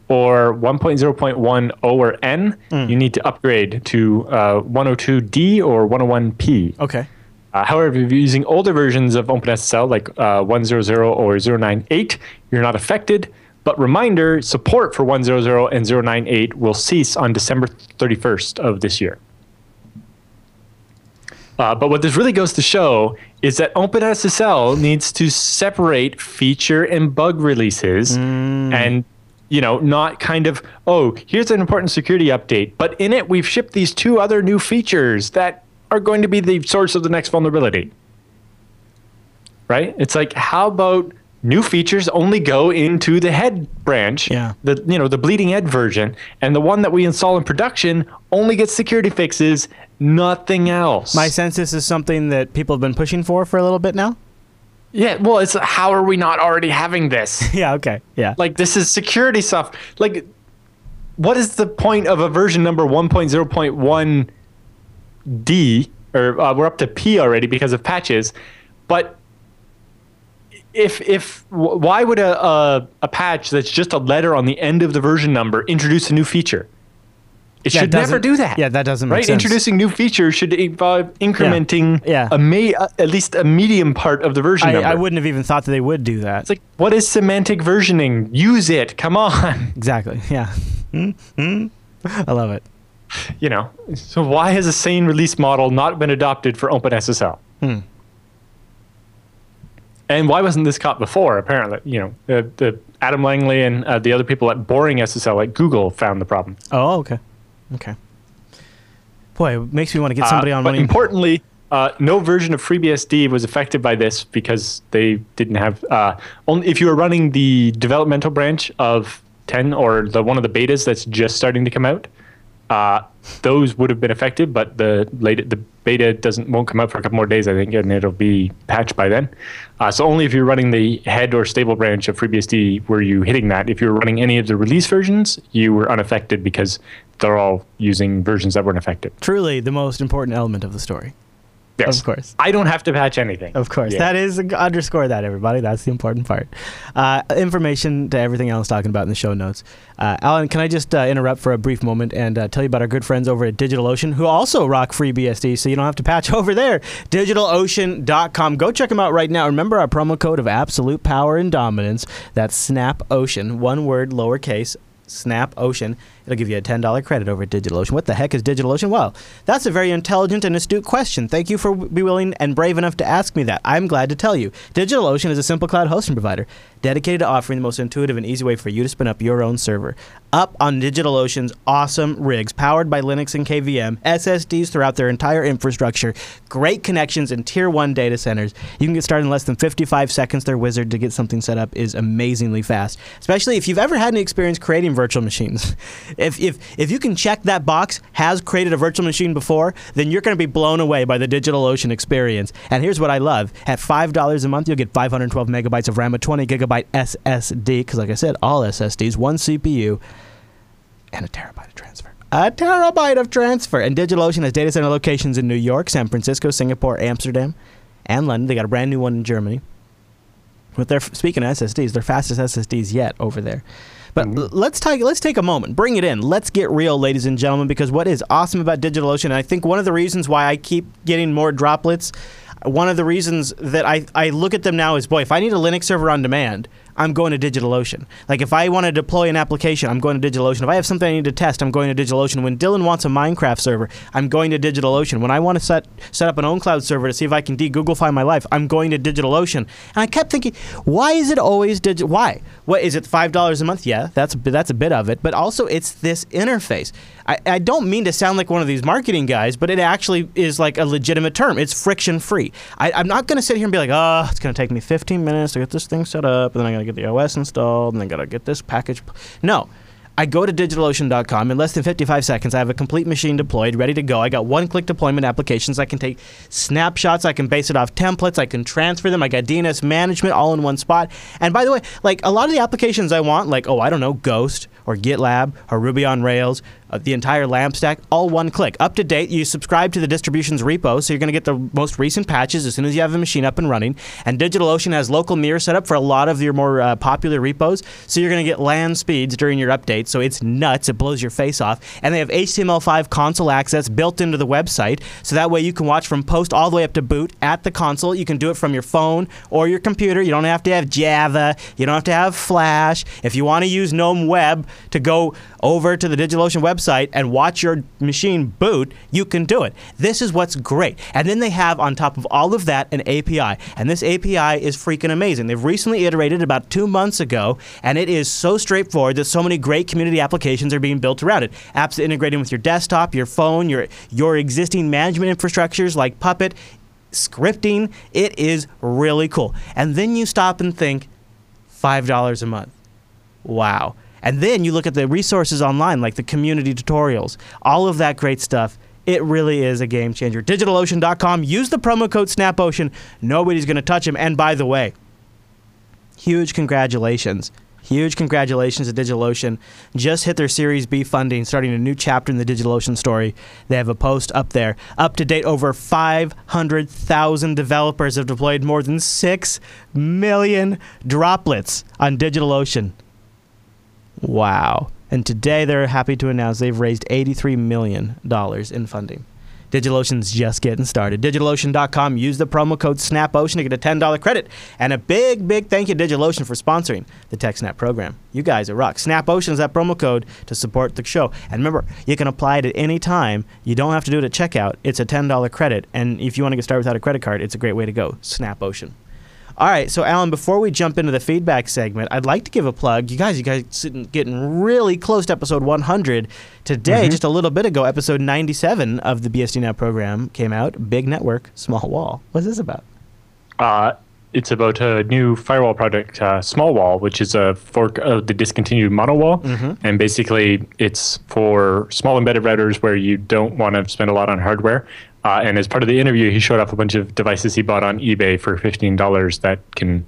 or 1.0.1 O or N, you need to upgrade to uh, 102D or 101P. Okay. Uh, however, if you're using older versions of OpenSSL like uh, 100 or 098, you're not affected. But reminder, support for 100 and 098 will cease on December 31st of this year. Uh, but what this really goes to show is that OpenSSL needs to separate feature and bug releases and you know not kind of oh here's an important security update but in it we've shipped these two other new features that are going to be the source of the next vulnerability. Right? It's like how about new features only go into the head branch Yeah. the you know the bleeding edge version and the one that we install in production only gets security fixes nothing else My sense this is something that people have been pushing for for a little bit now. yeah well it's how are we not already having this Yeah. Okay. Yeah. like this is security stuff like what is the point of a version number 1.0.1 d or uh, we're up to p already because of patches but if if why would a, a a patch that's just a letter on the end of the version number introduce a new feature it Yeah, it should never do that yeah, that doesn't make right sense. introducing new features should involve incrementing Yeah. a may uh, at least a medium part of the version I, number I wouldn't have even thought that they would do that. it's like what is semantic versioning use it come on exactly. Yeah. I love it. you know, so why has a sane release model not been adopted for OpenSSL? Hmm. And why wasn't this caught before? Apparently, you know, the, the Adam Langley and uh, the other people at BoringSSL at Google found the problem. Oh, okay. Okay. Boy, it makes me want to get somebody Uh, on but one. of- importantly, uh, no version of FreeBSD was affected by this because they didn't have. Uh, only if you were running the developmental branch of 10 or the one of the betas that's just starting to come out, uh, those would have been affected. But the the beta doesn't won't come out for a couple more days, I think, and it'll be patched by then. Uh, so only if you're running the head or stable branch of FreeBSD were you hitting that. If you were running any of the release versions, you were unaffected because they're all using versions that weren't affected. Truly the most important element of the story. Yes. Of course. I don't have to patch anything. Of course. Yeah. That is, underscore that, everybody. That's the important part. Uh, information to everything Alan's talking about in the show notes. Uh, Alan, can I just uh, interrupt for a brief moment and uh, tell you about our good friends over at DigitalOcean who also rock FreeBSD, so you don't have to patch over there? DigitalOcean.com. Go check them out right now. Remember our promo code of absolute power and dominance. That's Snap Ocean, one word, lowercase, Snap Ocean. It'll give you a $10 credit over at DigitalOcean. What the heck is DigitalOcean? Well, that's a very intelligent and astute question. Thank you for be willing and brave enough to ask me that. I'm glad to tell you. DigitalOcean is a simple cloud hosting provider dedicated to offering the most intuitive and easy way for you to spin up your own server. Up on DigitalOcean's awesome rigs, powered by Linux and KVM, SSDs throughout their entire infrastructure, great connections in tier 1 data centers. You can get started in less than 55 seconds. Their wizard to get something set up is amazingly fast, especially if you've ever had any experience creating virtual machines. If, if, if you can check that box, has created a virtual machine before, then you're going to be blown away by the DigitalOcean experience. And here's what I love at $5 a month, you'll get 512 megabytes of RAM, a 20 gigabyte SSD, because like I said, all SSDs, one CPU, and a terabyte of transfer. A terabyte of transfer. And DigitalOcean has data center locations in New York, San Francisco, Singapore, Amsterdam, and London. They got a brand new one in Germany. With their speaking of SSDs, their fastest SSDs yet over there. But l- let's take let's take a moment, bring it in. Let's get real, ladies and gentlemen, because what is awesome about DigitalOcean, and I think one of the reasons why I keep getting more droplets, one of the reasons that I, I look at them now is, boy, if I need a Linux server on demand, I'm going to DigitalOcean. Like if I want to deploy an application, I'm going to DigitalOcean. If I have something I need to test, I'm going to DigitalOcean. When Dylan wants a Minecraft server, I'm going to DigitalOcean. When I want to set set up an OwnCloud server to see if I can de-Googlefy my life, I'm going to DigitalOcean. And I kept thinking, why is it always digital? Why? What is it? Five dollars a month? Yeah, that's that's a bit of it. But also, it's this interface. I, I don't mean to sound like one of these marketing guys, but it actually is like a legitimate term. It's friction free. I, I'm not going to sit here and be like, oh, it's going to take me 15 minutes to get this thing set up, and then I got to get the OS installed, and then got to get this package. No. I go to DigitalOcean.com. In less than 55 seconds, I have a complete machine deployed, ready to go. I got one click deployment applications. I can take snapshots. I can base it off templates. I can transfer them. I got DNS management all in one spot. And by the way, like a lot of the applications I want, like, oh, I don't know, Ghost or GitLab or Ruby on Rails, uh, the entire LAMP stack, all one click. Up to date, you subscribe to the distributions repo, so you're going to get the most recent patches as soon as you have the machine up and running. And DigitalOcean has local mirror set up for a lot of your more uh, popular repos, so you're going to get LAN speeds during your updates. So it's nuts, it blows your face off. And they have HTML5 console access built into the website, so that way you can watch from post all the way up to boot at the console. You can do it from your phone or your computer. You don't have to have Java, you don't have to have Flash. If you want to use GNOME Web to go over to the DigitalOcean website and watch your machine boot, you can do it. This is what's great. And then they have on top of all of that an API. And this API is freaking amazing. They've recently iterated about two months ago, and it is so straightforward that so many great community applications are being built around it. Apps integrating with your desktop, your phone, your your existing management infrastructures like Puppet, scripting. It is really cool. And then you stop and think, five dollars a month. Wow. And then you look at the resources online, like the community tutorials, all of that great stuff. It really is a game changer. DigitalOcean.com. Use the promo code SNAPOcean. Nobody's going to touch them. And by the way, huge congratulations. Huge congratulations to DigitalOcean. Just hit their Series B funding, starting a new chapter in the DigitalOcean story. They have a post up there. Up to date, over 500,000 developers have deployed more than 6 million droplets on DigitalOcean. Wow. And today they're happy to announce they've raised $83 million in funding. DigitalOcean's just getting started. DigitalOcean.com. Use the promo code SNAPOcean to get a $10 credit. And a big, big thank you to DigitalOcean for sponsoring the TechSnap program. You guys are rock. SNAPOcean is that promo code to support the show. And remember, you can apply it at any time. You don't have to do it at checkout. It's a $10 credit. And if you want to get started without a credit card, it's a great way to go. SNAPOcean. All right, so Alan, before we jump into the feedback segment, I'd like to give a plug. You guys, you guys sitting, getting really close to episode 100 today. Just a little bit ago, episode 97 of the BSD Now program came out. Big network, small wall. What's this about? Uh, it's about a new firewall project, uh, Small Wall, which is a fork of the discontinued Monowall. And basically, it's for small embedded routers where you don't want to spend a lot on hardware. Uh, and as part of the interview, he showed off a bunch of devices he bought on eBay for $15 that can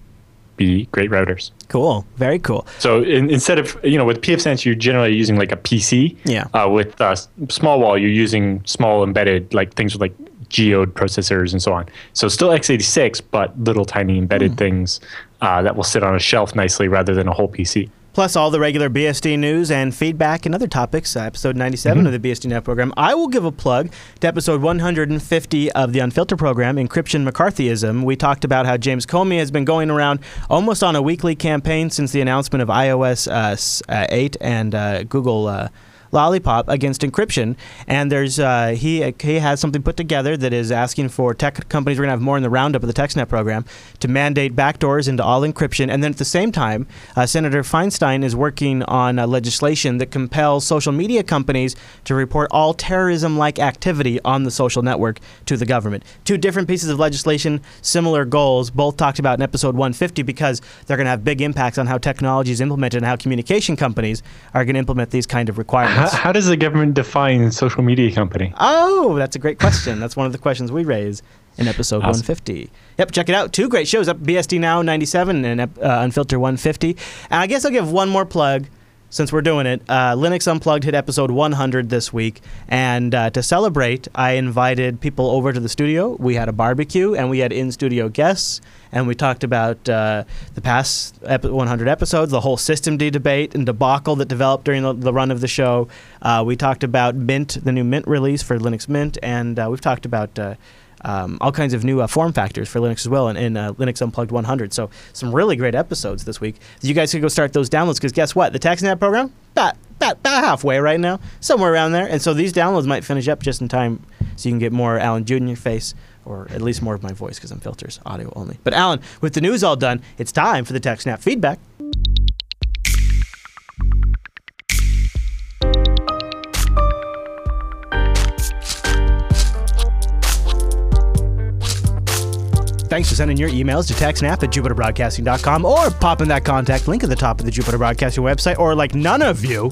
be great routers. Cool, very cool. So in, instead of, you know, with pfSense, you're generally using like a PC. Yeah. Uh, with uh, Small Wall, you're using small embedded, like things with like geode processors and so on. So still x86, but little tiny embedded things uh, that will sit on a shelf nicely rather than a whole PC. Plus, all the regular BSD news and feedback and other topics. Uh, episode 97 of the BSD Now program. I will give a plug to episode 150 of the Unfiltered program, Encryption McCarthyism. We talked about how James Comey has been going around almost on a weekly campaign since the announcement of iOS uh, uh, 8 and uh, Google. Lollipop against encryption, and there's uh, he he has something put together that is asking for tech companies. We're gonna have more in the roundup of the TechSnap program to mandate backdoors into all encryption, and then at the same time, uh, Senator Feinstein is working on uh, legislation that compels social media companies to report all terrorism-like activity on the social network to the government. Two different pieces of legislation, similar goals, both talked about in episode 150 because they're going to have big impacts on how technology is implemented and how communication companies are going to implement these kind of requirements. How, how does the government define social media company? Oh, that's a great question. That's one of the questions we raise in episode Awesome. 150. Yep, check it out. Two great shows up BSD Now 97 and uh, Unfilter 150. And I guess I'll give one more plug since we're doing it. Uh, Linux Unplugged hit episode 100 this week. And uh, to celebrate, I invited people over to the studio. We had a barbecue and we had in studio guests. And we talked about uh, the past ep- 100 episodes, the whole systemd debate and debacle that developed during the, the run of the show. Uh, we talked about Mint, the new Mint release for Linux Mint. And uh, we've talked about uh, um, all kinds of new uh, form factors for Linux as well in, uh, Linux Unplugged 100. So some really great episodes this week. You guys can go start those downloads because guess what? The TechSnap program, about, about, halfway right now, somewhere around there. And so these downloads might finish up just in time so you can get more Allan Jude face or at least more of my voice because I'm filters, audio only. But Alan, with the news all done, it's time for the TechSnap feedback. Thanks for sending your emails to techsnap at jupiterbroadcasting.com or popping that contact link at the top of the Jupiter Broadcasting website, or like none of you,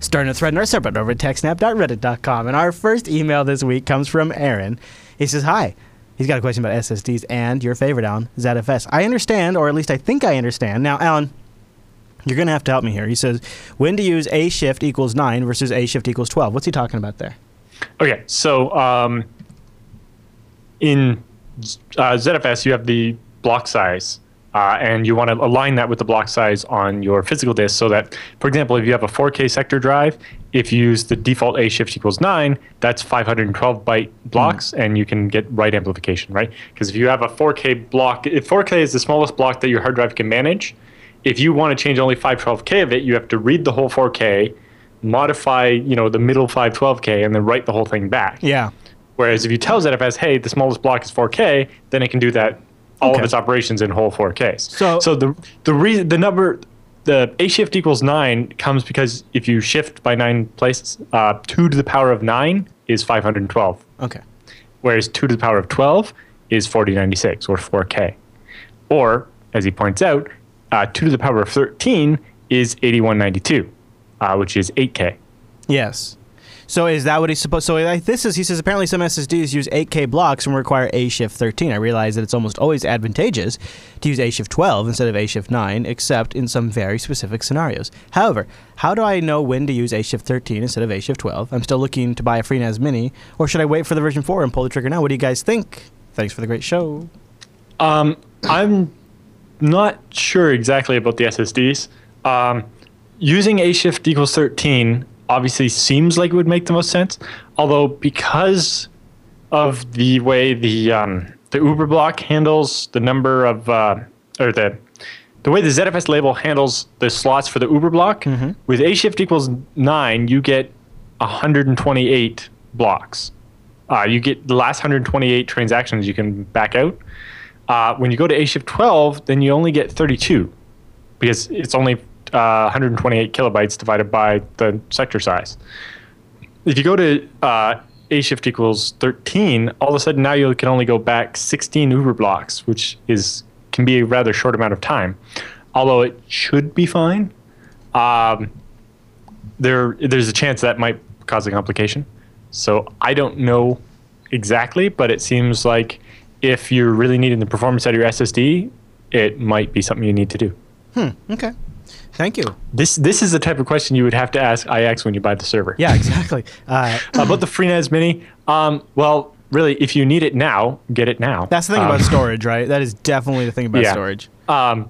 starting a thread in our subreddit over at techsnap.reddit.com. And our first email this week comes from Aaron. He says, Hi. He's got a question about SSDs and your favorite, Alan, ZFS. I understand, or at least I think I understand. Now, Alan, you're going to have to help me here. He says, when to use ashift equals 9 versus ashift equals 12. What's he talking about there? Okay, so um, in uh, ZFS, you have the block size, uh, and you want to align that with the block size on your physical disk so that, for example, if you have a 4K sector drive, if you use the default ashift equals 9, that's 512 byte blocks, and you can get write amplification, right? Because if you have a 4K block, if 4K is the smallest block that your hard drive can manage, if you want to change only 512K of it, you have to read the whole 4K, modify, you know, the middle 512K, and then write the whole thing back. Yeah. Whereas if you tell ZFS, hey, the smallest block is 4K, then it can do that all Okay. of its operations in whole 4Ks. So- so the the reason the number the ashift equals nine comes because if you shift by nine places, uh, two to the power of nine is 512, Okay. whereas two to the power of 12 is 4096 or 4K, or as he points out, uh, two to the power of 13 is 8192, uh, which is 8K. Yes. So is that what he's supposed? So like this is he says apparently some SSDs use 8K blocks and require ashift 13. I realize that it's almost always advantageous to use ashift 12 instead of ashift 9, except in some very specific scenarios. However, how do I know when to use ashift 13 instead of ashift 12? I'm still looking to buy a FreeNAS Mini, or should I wait for the version 4 and pull the trigger now? What do you guys think? Thanks for the great show. Um, I'm not sure exactly about the SSDs. Um, using ashift equals 13 obviously seems like it would make the most sense. Although because of the way the um, the uberblock handles the number of uh, or the the way the ZFS label handles the slots for the uberblock, with ashift equals nine, you get 128 blocks. Uh, you get the last 128 transactions you can back out. Uh, when you go to ashift 12, then you only get 32 because it's only uh, 128 kilobytes divided by the sector size. If you go to uh, ashift equals 13, all of a sudden now you can only go back 16 uberblocks, which is can be a rather short amount of time. Although it should be fine, um, there there's a chance that might cause a complication. So I don't know exactly, but it seems like if you're really needing the performance out of your SSD, it might be something you need to do. Hmm. Okay. Thank you. This this is the type of question you would have to ask IX when you buy the server. Yeah, exactly. Uh, About the FreeNAS Mini, um, well, really, if you need it now, get it now. That's the thing Um, about storage, right? That is definitely the thing about Yeah. storage. um,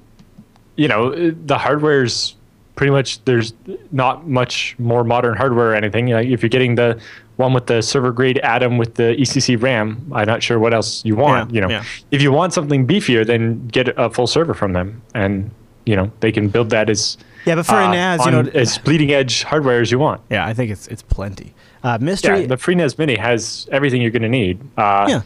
you know, the hardware's pretty much there's not much more modern hardware or anything. Like if you're getting the one with the server grade Atom with the ECC RAM, I'm not sure what else you want. Yeah, you know, yeah. if you want something beefier, then get a full server from them, and you know they can build that as Yeah, but for uh, a NAS, you know, as bleeding edge hardware as you want. yeah, I think it's it's plenty. Uh, mystery. Yeah, the FreeNAS Mini has everything you're going to need. Uh, Yeah.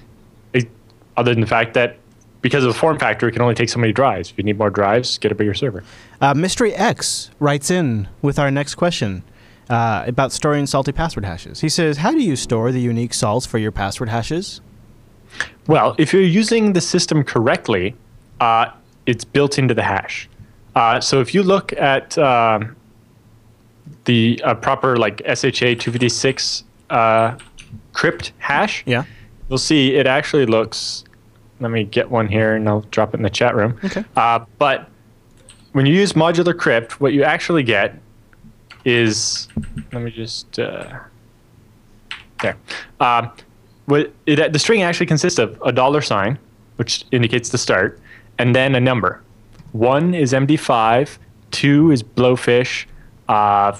it- other than the fact that because of the form factor, it can only take so many drives. If you need more drives, get a bigger server. Uh, Mystery X writes in with our next question uh, about storing salty password hashes. He says, "How do you store the unique salts for your password hashes?" Well, if you're using the system correctly, uh, it's built into the hash. Uh, so if you look at um, the uh, proper like SHA 256 uh, crypt hash, Yeah. you'll see it actually looks. Let me get one here, and I'll drop it in the chat room. Okay. Uh, but when you use modular crypt, what you actually get is let me just uh, there. Um, what it, the string actually consists of a dollar sign, which indicates the start, and then a number. One is MD5, two is Blowfish, uh,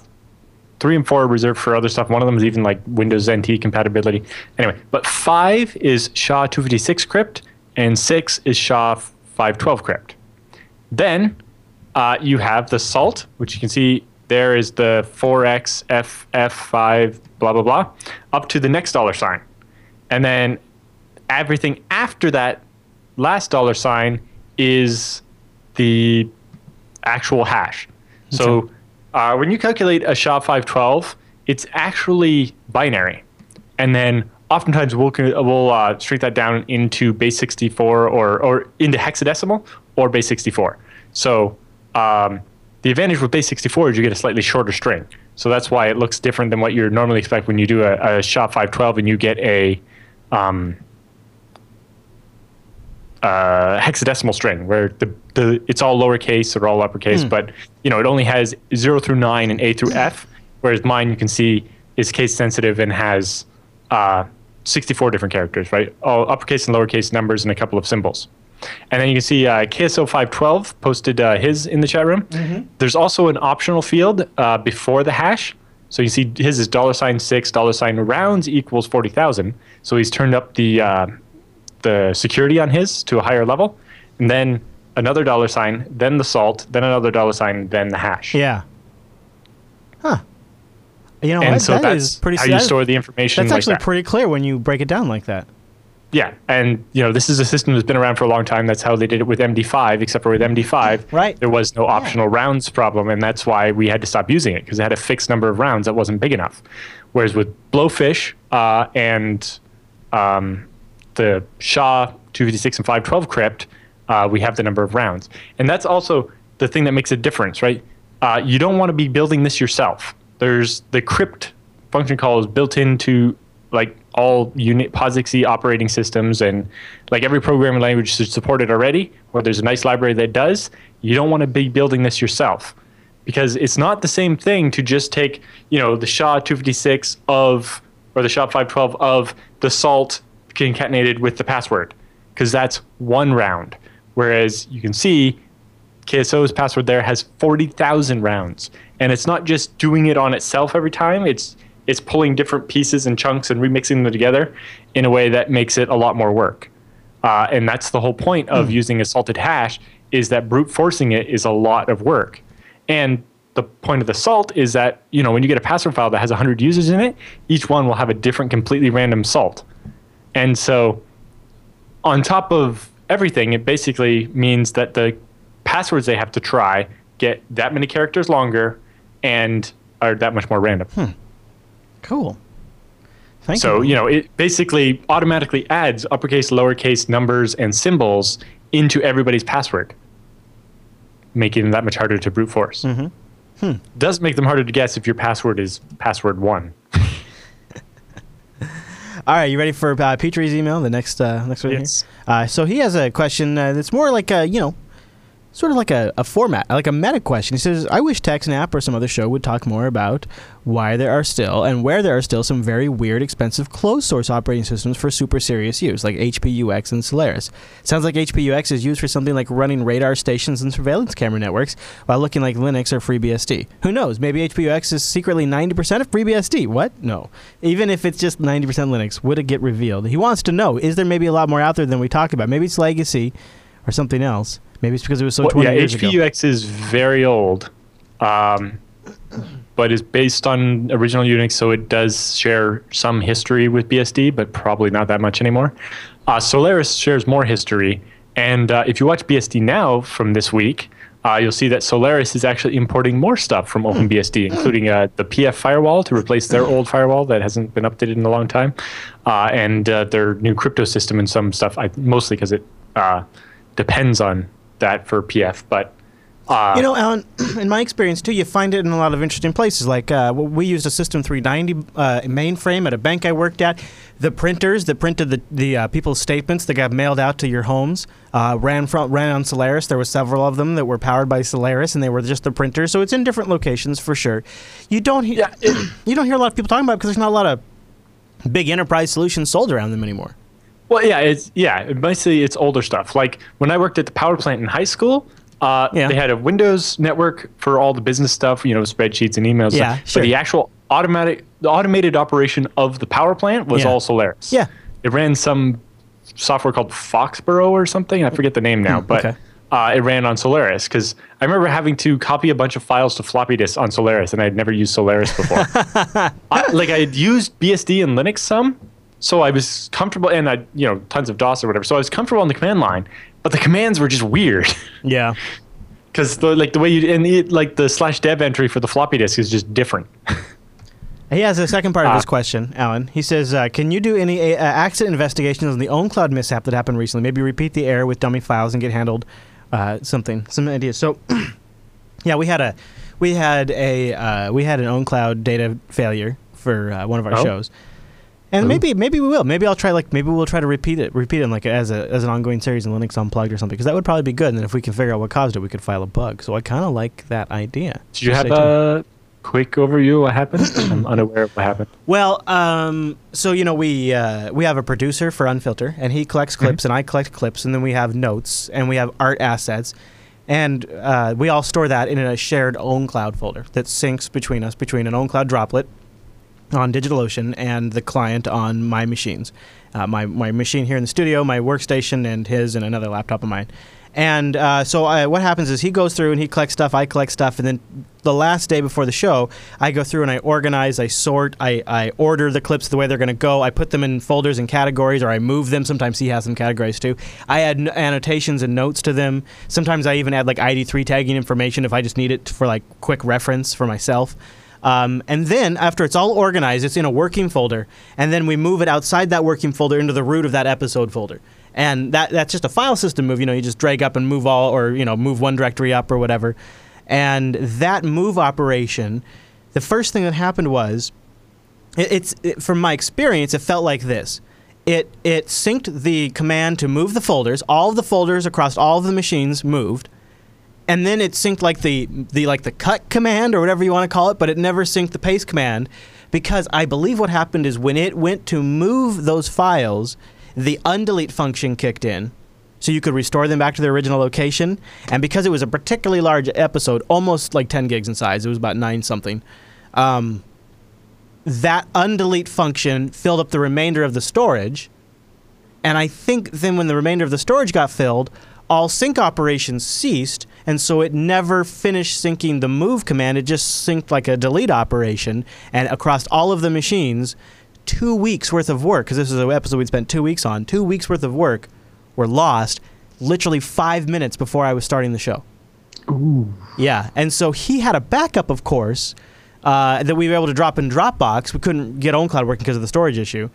three and four are reserved for other stuff. One of them is even like Windows NT compatibility. Anyway, but five is SHA 256 crypt, and six is SHA 512 crypt. Then uh, you have the salt, which you can see there is the 4x FF5 blah blah blah, up to the next dollar sign, and then everything after that last dollar sign is the actual hash. So uh, when you calculate a SHA 512, it's actually binary, and then oftentimes we'll we'll uh, shrink that down into base 64 or or into hexadecimal or base 64. So um, the advantage with base 64 is you get a slightly shorter string. So that's why it looks different than what you normally expect when you do a, a SHA 512 and you get a um, uh, hexadecimal string where the, the it's all lowercase or all uppercase, but you know it only has zero through nine and A through F, whereas mine you can see is case sensitive and has uh, 64 different characters, right? All uppercase and lowercase numbers and a couple of symbols. And then you can see uh, KSO512 posted uh, his in the chat room. There's also an optional field uh, before the hash. So you see his is dollar sign six, dollar sign rounds equals 40,000. So he's turned up the, uh, the security on his to a higher level. And then another dollar sign, then the salt, then another dollar sign, then the hash. Yeah. Huh. You know And what? so That that's is pretty. how you that- store the information. That's like actually that. pretty clear when you break it down like that. Yeah, and you know this is a system that's been around for a long time. That's how they did it with MD5. Except for with MD5, Right. there was no optional rounds problem, and that's why we had to stop using it because it had a fixed number of rounds that wasn't big enough. Whereas with Blowfish uh, and um, the SHA 256 and 512 crypt, uh, we have the number of rounds, and that's also the thing that makes a difference, right? Uh, you don't want to be building this yourself. There's the crypt function call is built into like all unit POSIX operating systems and like every programming language should support it already, or there's a nice library that does. You don't want to be building this yourself because it's not the same thing to just take, you know, the SHA 256 of or the SHA 512 of the salt concatenated with the password because that's one round. Whereas you can see KSO's password there has 40,000 rounds. And it's not just doing it on itself every time, it's it's pulling different pieces and chunks and remixing them together in a way that makes it a lot more work. Uh, and that's the whole point of using a salted hash is that brute forcing it is a lot of work. And the point of the salt is that, you know, when you get a password file that has 100 users in it, each one will have a different completely random salt. And so on top of everything, it basically means that the passwords they have to try get that many characters longer and are that much more random. Cool. Thank you. So, you. you know, it basically automatically adds uppercase, lowercase numbers and symbols into everybody's password, making them that much harder to brute force. Mm-hmm. Does make them harder to guess if your password is password one. All right, you ready for uh, Petrie's email? The next, uh, next one Yes. here. Uh, so he has a question uh, that's more like a, you know, sort of like a, a format, like a meta question. He says, I wish TechSnap or some other show would talk more about why there are still and where there are still some very weird, expensive closed source operating systems for super serious use, like HPUX and Solaris. Sounds like HPUX is used for something like running radar stations and surveillance camera networks, while looking like Linux or FreeBSD. Who knows? Maybe HPUX is secretly 90% of FreeBSD. What? No. Even if it's just 90% Linux, would it get revealed? He wants to know, is there maybe a lot more out there than we talk about? Maybe it's legacy or something else. Maybe it's because it was so Well, 20 yeah, years ago. HPUX is very old, um, but is based on original Unix, so it does share some history with BSD, but probably not that much anymore. Uh, Solaris shares more history, and uh, if you watch BSD now from this week, uh, you'll see that Solaris is actually importing more stuff from OpenBSD, including uh, the PF firewall to replace their old firewall that hasn't been updated in a long time, uh, and uh, their new crypto system and some stuff. I, mostly because it uh, depends on that for PF, but uh, You know, Alan, in my experience too, you find it in a lot of interesting places. Like uh, we used a System 390 uh, mainframe at a bank I worked at. The printers that printed the, the uh, people's statements that got mailed out to your homes uh, ran from ran on Solaris. There were several of them that were powered by Solaris, and they were just the printers. So it's in different locations for sure. You don't he- Yeah, it- you don't hear a lot of people talking about it because there's not a lot of big enterprise solutions sold around them anymore. Well, yeah, it's yeah, mostly it's older stuff. Like when I worked at the power plant in high school, uh, Yeah. they had a Windows network for all the business stuff, you know, spreadsheets and emails. Yeah, stuff. sure. But the actual automatic, the automated operation of the power plant was Yeah. all Solaris. Yeah. it ran some software called Foxboro or something. I forget the name now, but. Hmm, okay. Uh, it ran on Solaris because I remember having to copy a bunch of files to floppy disks on Solaris, and I'd never used Solaris before. I, like I had used BSD and Linux some, so I was comfortable, and I you know tons of DOS or whatever. So I was comfortable on the command line, but the commands were just weird Yeah. because the like the way you and the, like the slash dev entry for the floppy disk is just different. He has a second part of Uh, his question, Alan. He says, uh, "Can you do any uh, accident investigations on the OwnCloud mishap that happened recently? Maybe repeat the error with dummy files and get handled uh, something, some ideas." So, yeah, we had a we had a uh, we had an OwnCloud data failure for uh, one of our Oh. shows, and maybe maybe we will. Maybe I'll try like maybe we'll try to repeat it, repeat it like as a as an ongoing series in Linux Unplugged or something, because that would probably be good. And then if we can figure out what caused it, we could file a bug. So I kind of like that idea. Did you have a quick overview of what happened? I'm unaware of what happened. Well, um, so you know we uh, we have a producer for Unfilter, and he collects clips, and I collect clips, and then we have notes, and we have art assets, and uh, we all store that in a shared OwnCloud folder that syncs between us, between an OwnCloud droplet on DigitalOcean and the client on my machines, uh, my my machine here in the studio, my workstation, and his, and another laptop of mine. And uh, so I, what happens is he goes through and he collects stuff, I collect stuff, and then the last day before the show, I go through and I organize, I sort, I, I order the clips the way they're going to go. I put them in folders and categories, or I move them. Sometimes he has them categorized too. I add annotations and notes to them. Sometimes I even add like ID3 tagging information if I just need it for like quick reference for myself. Um, and then after it's all organized, it's in a working folder, and then we move it outside that working folder into the root of that episode folder. And that that's just a file system move. You know, you just drag up and move all, or you know, move one directory up or whatever. And that move operation, the first thing that happened was, it, it's it, from my experience, it felt like this. It it synced the command to move the folders. All of the folders across all of the machines moved and then it synced like the the like the cut command or whatever you want to call it, but it never synced the paste command because I believe what happened is when it went to move those files, the undelete function kicked in. So you could restore them back to their original location, and because it was a particularly large episode, almost like 10 gigs in size, it was about nine something. Um, that undelete function filled up the remainder of the storage, and I think then when the remainder of the storage got filled, all sync operations ceased, and so it never finished syncing the move command. It just synced like a delete operation, and across all of the machines, two weeks worth of work, because this is an episode we'd spent two weeks on, two weeks worth of work were lost literally five minutes before I was starting the show. Ooh. Yeah, and so he had a backup, of course, uh, that we were able to drop in Dropbox. We couldn't get OwnCloud working because of the storage issue,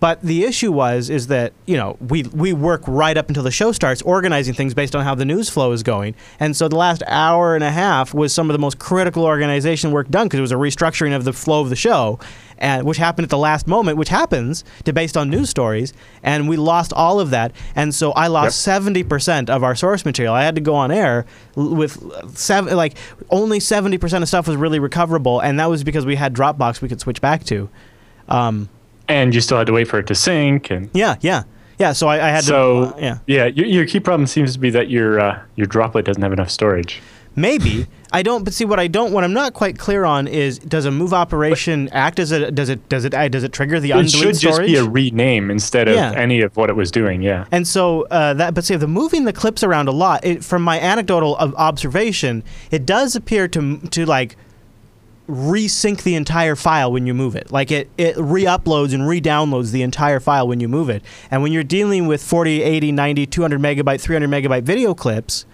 But the issue was is that you know we we work right up until the show starts, organizing things based on how the news flow is going, and so the last hour and a half was some of the most critical organization work done because it was a restructuring of the flow of the show, and which happened at the last moment, which happens to based on news stories, and we lost all of that, and so I lost seventy percent of our source material. I had to go on air with seven, like only seventy percent of stuff was really recoverable, and that was because we had Dropbox we could switch back to. Um, And you still had to wait for it to sync. And yeah, yeah, yeah. So I, I had so, to. Uh, yeah, yeah, your, your key problem seems to be that your uh, your droplet doesn't have enough storage. maybe I don't. But see, what I don't, what I'm not quite clear on is, does a move operation act as a does it does it uh, does it trigger the It should just storage? be a rename instead of Yeah. any of what it was doing. Yeah. And so uh, that, but see, the moving the clips around a lot. It, from my anecdotal ob- observation, it does appear to to like resync the entire file when you move it. Like it it re-uploads and re-downloads the entire file when you move it. And when you're dealing with 40, 80, 90, 200 megabyte, 300 megabyte video clips,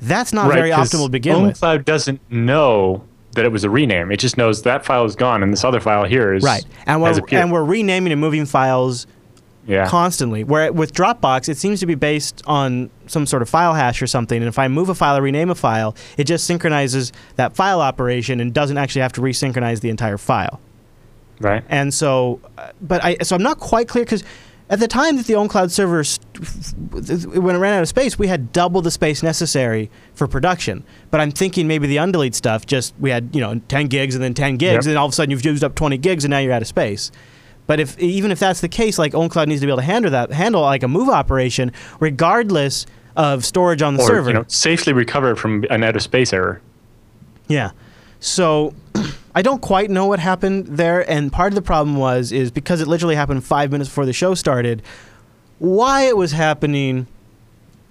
that's not very optimal to begin with. OwnCloud doesn't know that it was a rename. It just knows that file is gone and this other file here is Right. And we're and we're renaming and moving files yeah. constantly. Where with Dropbox, it seems to be based on some sort of file hash or something. And if I move a file or rename a file, it just synchronizes that file operation and doesn't actually have to resynchronize the entire file. right. And so, uh, but I so I'm not quite clear because at the time that the OwnCloud server, when it ran out of space, we had double the space necessary for production. But I'm thinking maybe the undelete stuff just we had you know 10 gigs and then 10 gigs, Yep. and then all of a sudden you've used up 20 gigs and now you're out of space. But if even if that's the case, like OwnCloud needs to be able to handle that, handle like a move operation, regardless of storage on the Or server. you know, safely recover from an out of space error. Yeah. So I don't quite know what happened there, and part of the problem was is because it literally happened five minutes before the show started. Why it was happening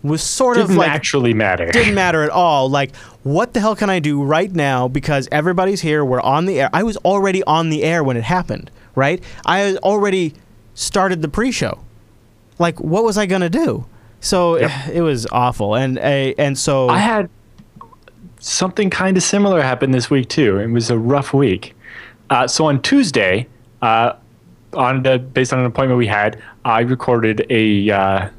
was sort Didn't of like actually matter. didn't matter at all. Like, what the hell can I do right now? Because everybody's here. We're on the air. I was already on the air when it happened. Right? I already started the pre-show. Like, what was I gonna do? So Yep. it was awful, and and so I had something kind of similar happen this week too. It was a rough week. Uh, so on Tuesday, uh, on the, based on an appointment we had, I recorded a uh,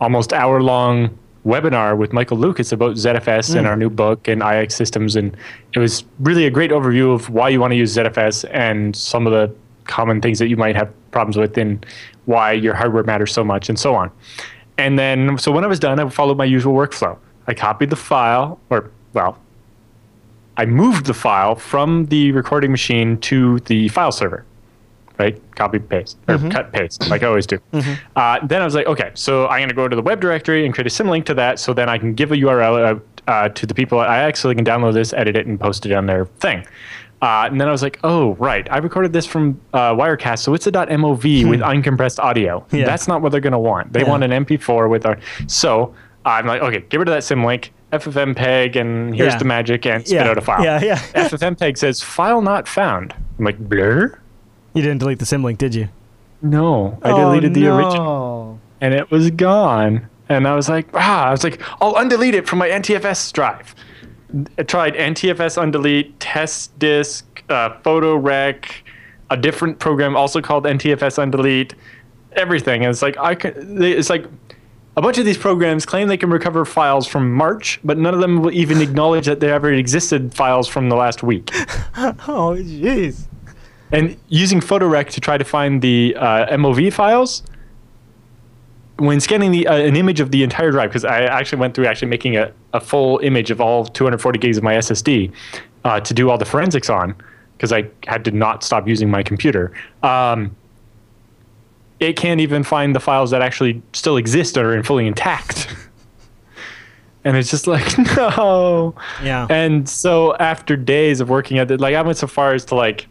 almost hour long webinar with Michael Lucas about ZFS and our new book and iXsystems, and it was really a great overview of why you want to use ZFS and some of the common things that you might have problems with and why your hardware matters so much and so on. And then, so when I was done, I followed my usual workflow. I copied the file, or, well, I moved the file from the recording machine to the file server, right? Copy, paste, or cut, paste, like I always do. Uh, then I was like, okay, so I'm going to go to the web directory and create a symlink to that so then I can give a URL out uh, to the people I actually can download this, edit it, and post it on their thing. Uh, and then I was like, oh, right. I recorded this from uh, Wirecast, so it's a .mov with uncompressed audio. Yeah. That's not what they're going to want. They Yeah. want an MP4 with our. So I'm like, okay, get rid of that symlink, FFmpeg, and here's Yeah. the magic, and spit out a file. Yeah, yeah. FFmpeg says file not found. I'm like, blur? you didn't delete the symlink, did you? No, I Oh, deleted the original, and it was gone. And I was like, ah, I was like, I'll undelete it from my NTFS drive. I tried NTFS undelete, TestDisk, uh, PhotoRec, a different program also called NTFS undelete, everything. And it's like I can, it's like a bunch of these programs claim they can recover files from March, but none of them will even acknowledge that there ever existed files from the last week. Oh, jeez. And using PhotoRec to try to find the uh, MOV files, when scanning the, uh, an image of the entire drive, because I actually went through actually making a, a full image of all 240 gigs of my SSD uh, to do all the forensics on, because I had to not stop using my computer. Um, it can't even find the files that actually still exist or are fully intact. and it's just like, no. Yeah. And so after days of working at it, like I went so far as to like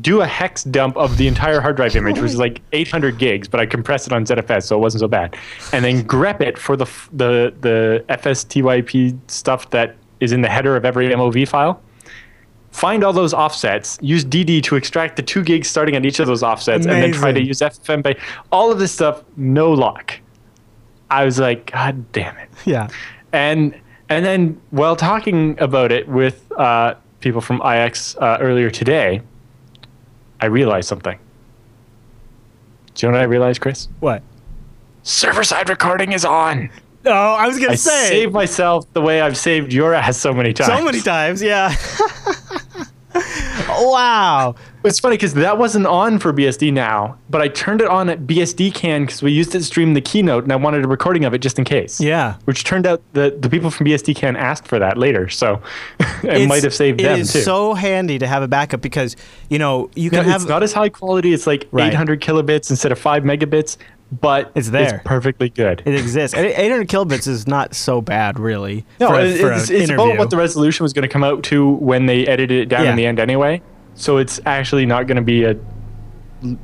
do a hex dump of the entire hard drive image, which is like 800 gigs, but I compressed it on ZFS, so it wasn't so bad. And then grep it for the the the FSTYP stuff that is in the header of every MOV file. Find all those offsets. Use DD to extract the two gigs starting at each of those offsets, and then try to Amazing. use FFmpeg. All of this stuff, no luck. I was like, God damn it yeah. and and then while talking about it with uh, people from IX uh, earlier today, I realized something. Do you know what I realized, Chris? What? Server side recording is on. Oh, I was gonna I say saved myself the way I've saved your ass so many times. so many times. Yeah. wow. It's funny because that wasn't on for BSD Now, but I turned it on at BSDCan because we used it to stream the keynote, and I wanted a recording of it just in case. Yeah. Which turned out that the people from BSDCan asked for that later, so it might have saved them too. It is so handy to have a backup because you know you can have it's not as high quality. It's like Right. 800 kilobits instead of 5 megabits, but It's there. It's perfectly good. it exists. 800 kilobits is not so bad, really. no, for a- it- for it's, it's about what the resolution was going to come out to when they edited it down Yeah. in the end anyway. So it's actually not going to be a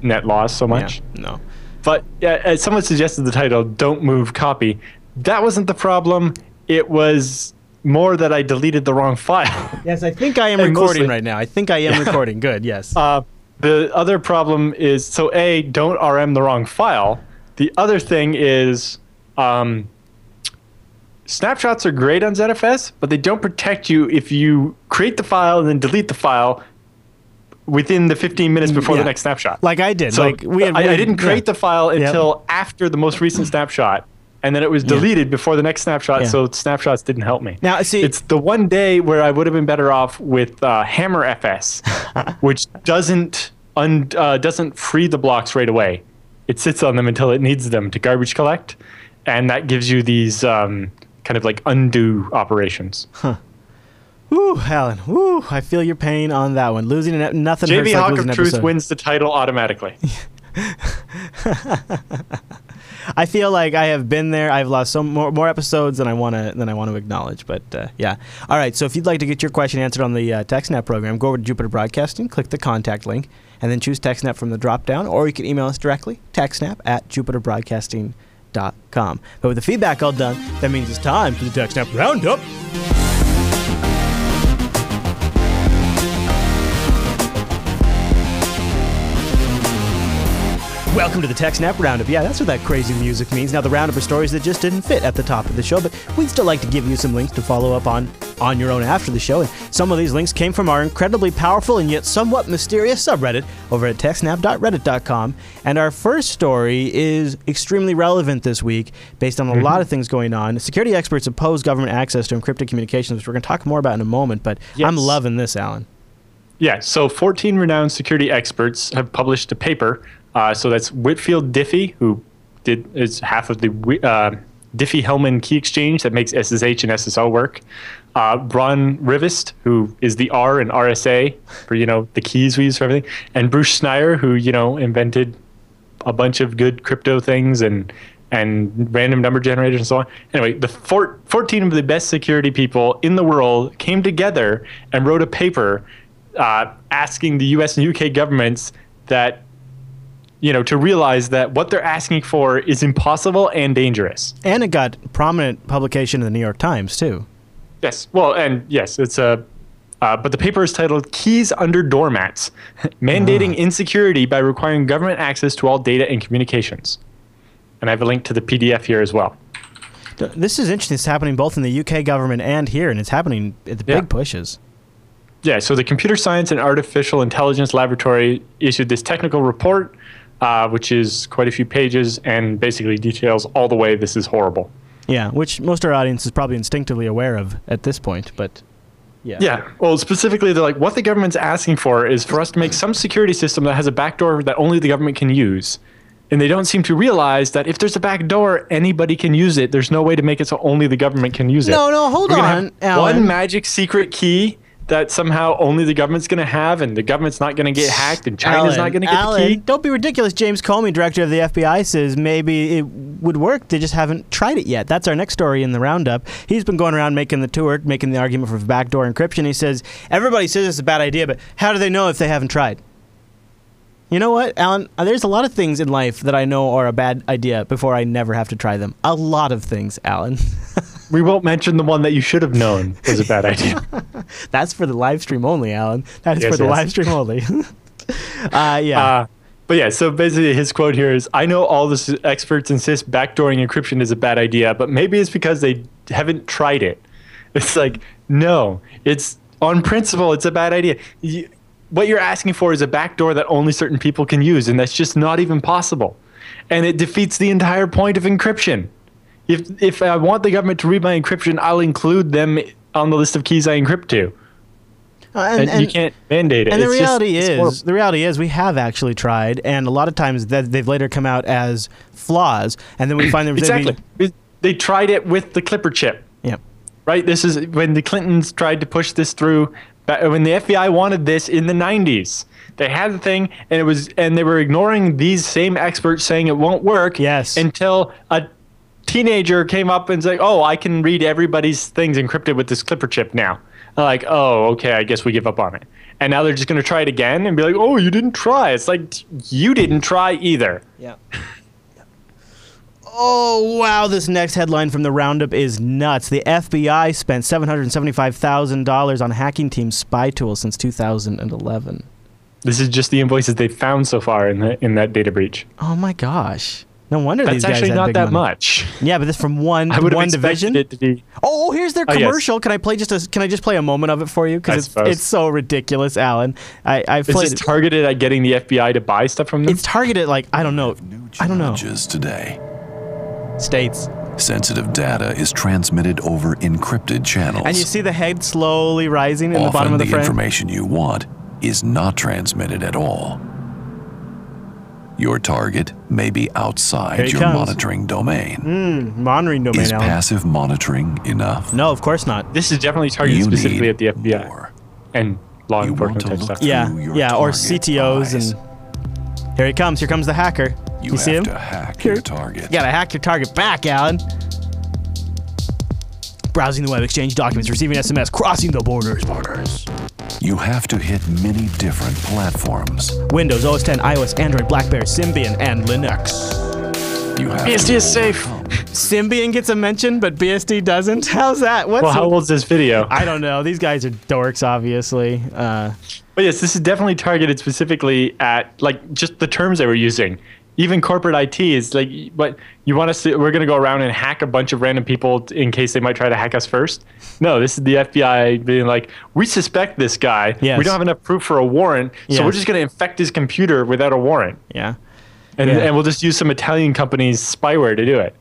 net loss so Yeah, much. no. But yeah, as someone suggested the title, Don't Move Copy. That wasn't the problem. It was more that I deleted the wrong file. Yes, I think I am And recording mostly- right now. I think I am recording. Good. Yes. Uh, the other problem is so A, don't RM the wrong file. The other thing is um, snapshots are great on ZFS, but they don't protect you if you create the file and then delete the file within the 15 minutes before yeah. the next snapshot. like I did. So like we had, I, I didn't create yeah. the file until after the most recent snapshot, and then it was deleted before the next snapshot. Yeah. So snapshots didn't help me. Now, see- it's the one day where I would have been better off with uh, Hammer FS, which doesn't un- uh, doesn't free the blocks right away. It sits on them until it needs them to garbage collect, and that gives you these um, kind of like undo operations. Woo, Allan. Woo, I feel your pain on that one. Losing an, nothing hurts JB like Hawk losing of Truth episode. wins the title automatically. I feel like I have been there. I've lost some more, more episodes than I want to than I want to acknowledge. But uh, yeah, all right. So if you'd like to get your question answered on the uh, TechSnap program, go over to Jupiter Broadcasting, click the contact link, and then choose TechSnap from the drop down, or you can email us directly, TechSnap at jupiterbroadcasting.com. But with the feedback all done, that means it's time for the TechSnap roundup. Welcome to the TechSnap Roundup. Yeah, that's what that crazy music means. Now, the roundup are stories that just didn't fit at the top of the show, but we'd still like to give you some links to follow up on on your own after the show. And some of these links came from our incredibly powerful and yet somewhat mysterious subreddit over at techsnap.reddit.com. And our first story is extremely relevant this week based on a mm-hmm. lot of things going on. Security experts oppose government access to encrypted communications, which we're going to talk more about in a moment, but I'm loving this, Allan. Yeah, so 14 renowned security experts have published a paper. Uh, so that's Whitfield Diffie, who did is half of the uh, Diffie-Hellman key exchange that makes SSH and SSL work. Uh, Ron Rivest, who is the R in RSA for you know the keys we use for everything, and Bruce Schneier, who you know invented a bunch of good crypto things and and random number generators and so on. Anyway, the four, 14 of the best security people in the world came together and wrote a paper uh, asking the U.S. and U.K. governments that you know to realize that what they're asking for is impossible and dangerous. And it got prominent publication in the New York Times, too. Yes. Well, and yes, it's a. Uh, but the paper is titled "Keys Under Doormats: Mandating Insecurity by Requiring Government Access to All Data and Communications." And I have a link to the PDF here as well. This is interesting. It's happening both in the UK government and here, and it's happening at the Yeah. big pushes. Yeah, so the Computer Science and Artificial Intelligence Laboratory issued this technical report, uh, which is quite a few pages and basically details all the way this is horrible. Yeah, which most of our audience is probably instinctively aware of at this point, but yeah. Yeah, well, specifically, they're like, what the government's asking for is for us to make some security system that has a backdoor that only the government can use. And they don't seem to realize that if there's a backdoor, anybody can use it. There's no way to make it so only the government can use it. No, no, hold We're on, have Allan. One magic secret key that somehow only the government's going to have, and the government's not going to get hacked, and China's Allan, not going to get Allan, the key. Don't be ridiculous. James Comey, director of the FBI, says maybe it would work. They just haven't tried it yet. That's our next story in the roundup. He's been going around making the tour, making the argument for backdoor encryption. He says everybody says it's a bad idea, but how do they know if they haven't tried? You know what, Allan? Uh, There's a lot of things in life that I know are a bad idea before I never have to try them. A lot of things, Allan. We won't mention the one that you should have known was a bad idea. That's for the live stream only, Allan. That is Yes, for the yes. live stream only. uh, yeah. Uh, but yeah, so basically his quote here is I know all the experts insist backdooring encryption is a bad idea, but maybe it's because they haven't tried it. It's like, no, it's on principle, it's a bad idea. You, what you're asking for is a backdoor that only certain people can use, and that's just not even possible. and it defeats the entire point of encryption. If if I want the government to read my encryption, I'll include them on the list of keys I encrypt to. Uh, And, you can't mandate it. And the It's just- reality it's is, the reality is, we have actually tried, and a lot of times that they've later come out as flaws, and then we find them exactly. They tried it with the Clipper chip. Yep. right? This is when the Clintons tried to push this through. When the FBI wanted this in the 90s, they had the thing, and it was, and they were ignoring these same experts saying it won't work. Yes. Until a teenager came up and said, "Oh, I can read everybody's things encrypted with this Clipper chip now." I'm like, oh, okay, I guess we give up on it. And now they're just going to try it again and be like, "Oh, you didn't try." It's like you didn't try either. Yeah. Oh wow! This next headline from the roundup is nuts. The FBI spent seven hundred seventy-five thousand dollars on hacking team spy tools since two thousand and eleven. This is just the invoices they found so far in the, in that data breach. Oh my gosh! No wonder That's these guys actually had not big that money. much. Yeah, but this from one I would one division. it to be. Oh, oh, here's their Oh, yes. commercial. Can I play just a? Can I just play a moment of it for you? Because it's suppose. it's so ridiculous, Allan. I I Is played. this it. targeted at getting the FBI to buy stuff from them? It's targeted like I don't know. New I don't know. challenges today. States. Sensitive data is transmitted over encrypted channels. And you see the head slowly rising in the bottom of the, the frame. information you want is not transmitted at all. Your target may be outside your comes. monitoring domain. Hmm, monitoring domain, Is Allan. passive monitoring enough? no, of course not. this is definitely targeted You specifically at the FBI more. and law You enforcement type stuff. Yeah, through yeah, or CTOs eyes. and here he comes. Here comes the hacker. You, You, see have him? to hack Here. your target. You gotta hack your target back, Allan. Browsing the web, exchange documents, receiving SMS, crossing the borders, borders. You have to hit many different platforms. Windows, OS 10, iOS, Android, BlackBerry, Symbian, and Linux. You have BSD to is safe. Symbian gets a mention, but BSD doesn't. How's that? What's Well, how the- old is this video? I don't know. These guys are dorks, obviously. Uh, But yes, this is definitely targeted specifically at like just the terms they were using. Even corporate IT is like, but you want us to? We're going to go around and hack a bunch of random people in case they might try to hack us first. No, this is the FBI being like, we suspect this guy. Yes. We don't have enough proof for a warrant, so we're just going to infect his computer without a warrant, yeah. and Yeah. and we'll just use some Italian company's spyware to do it.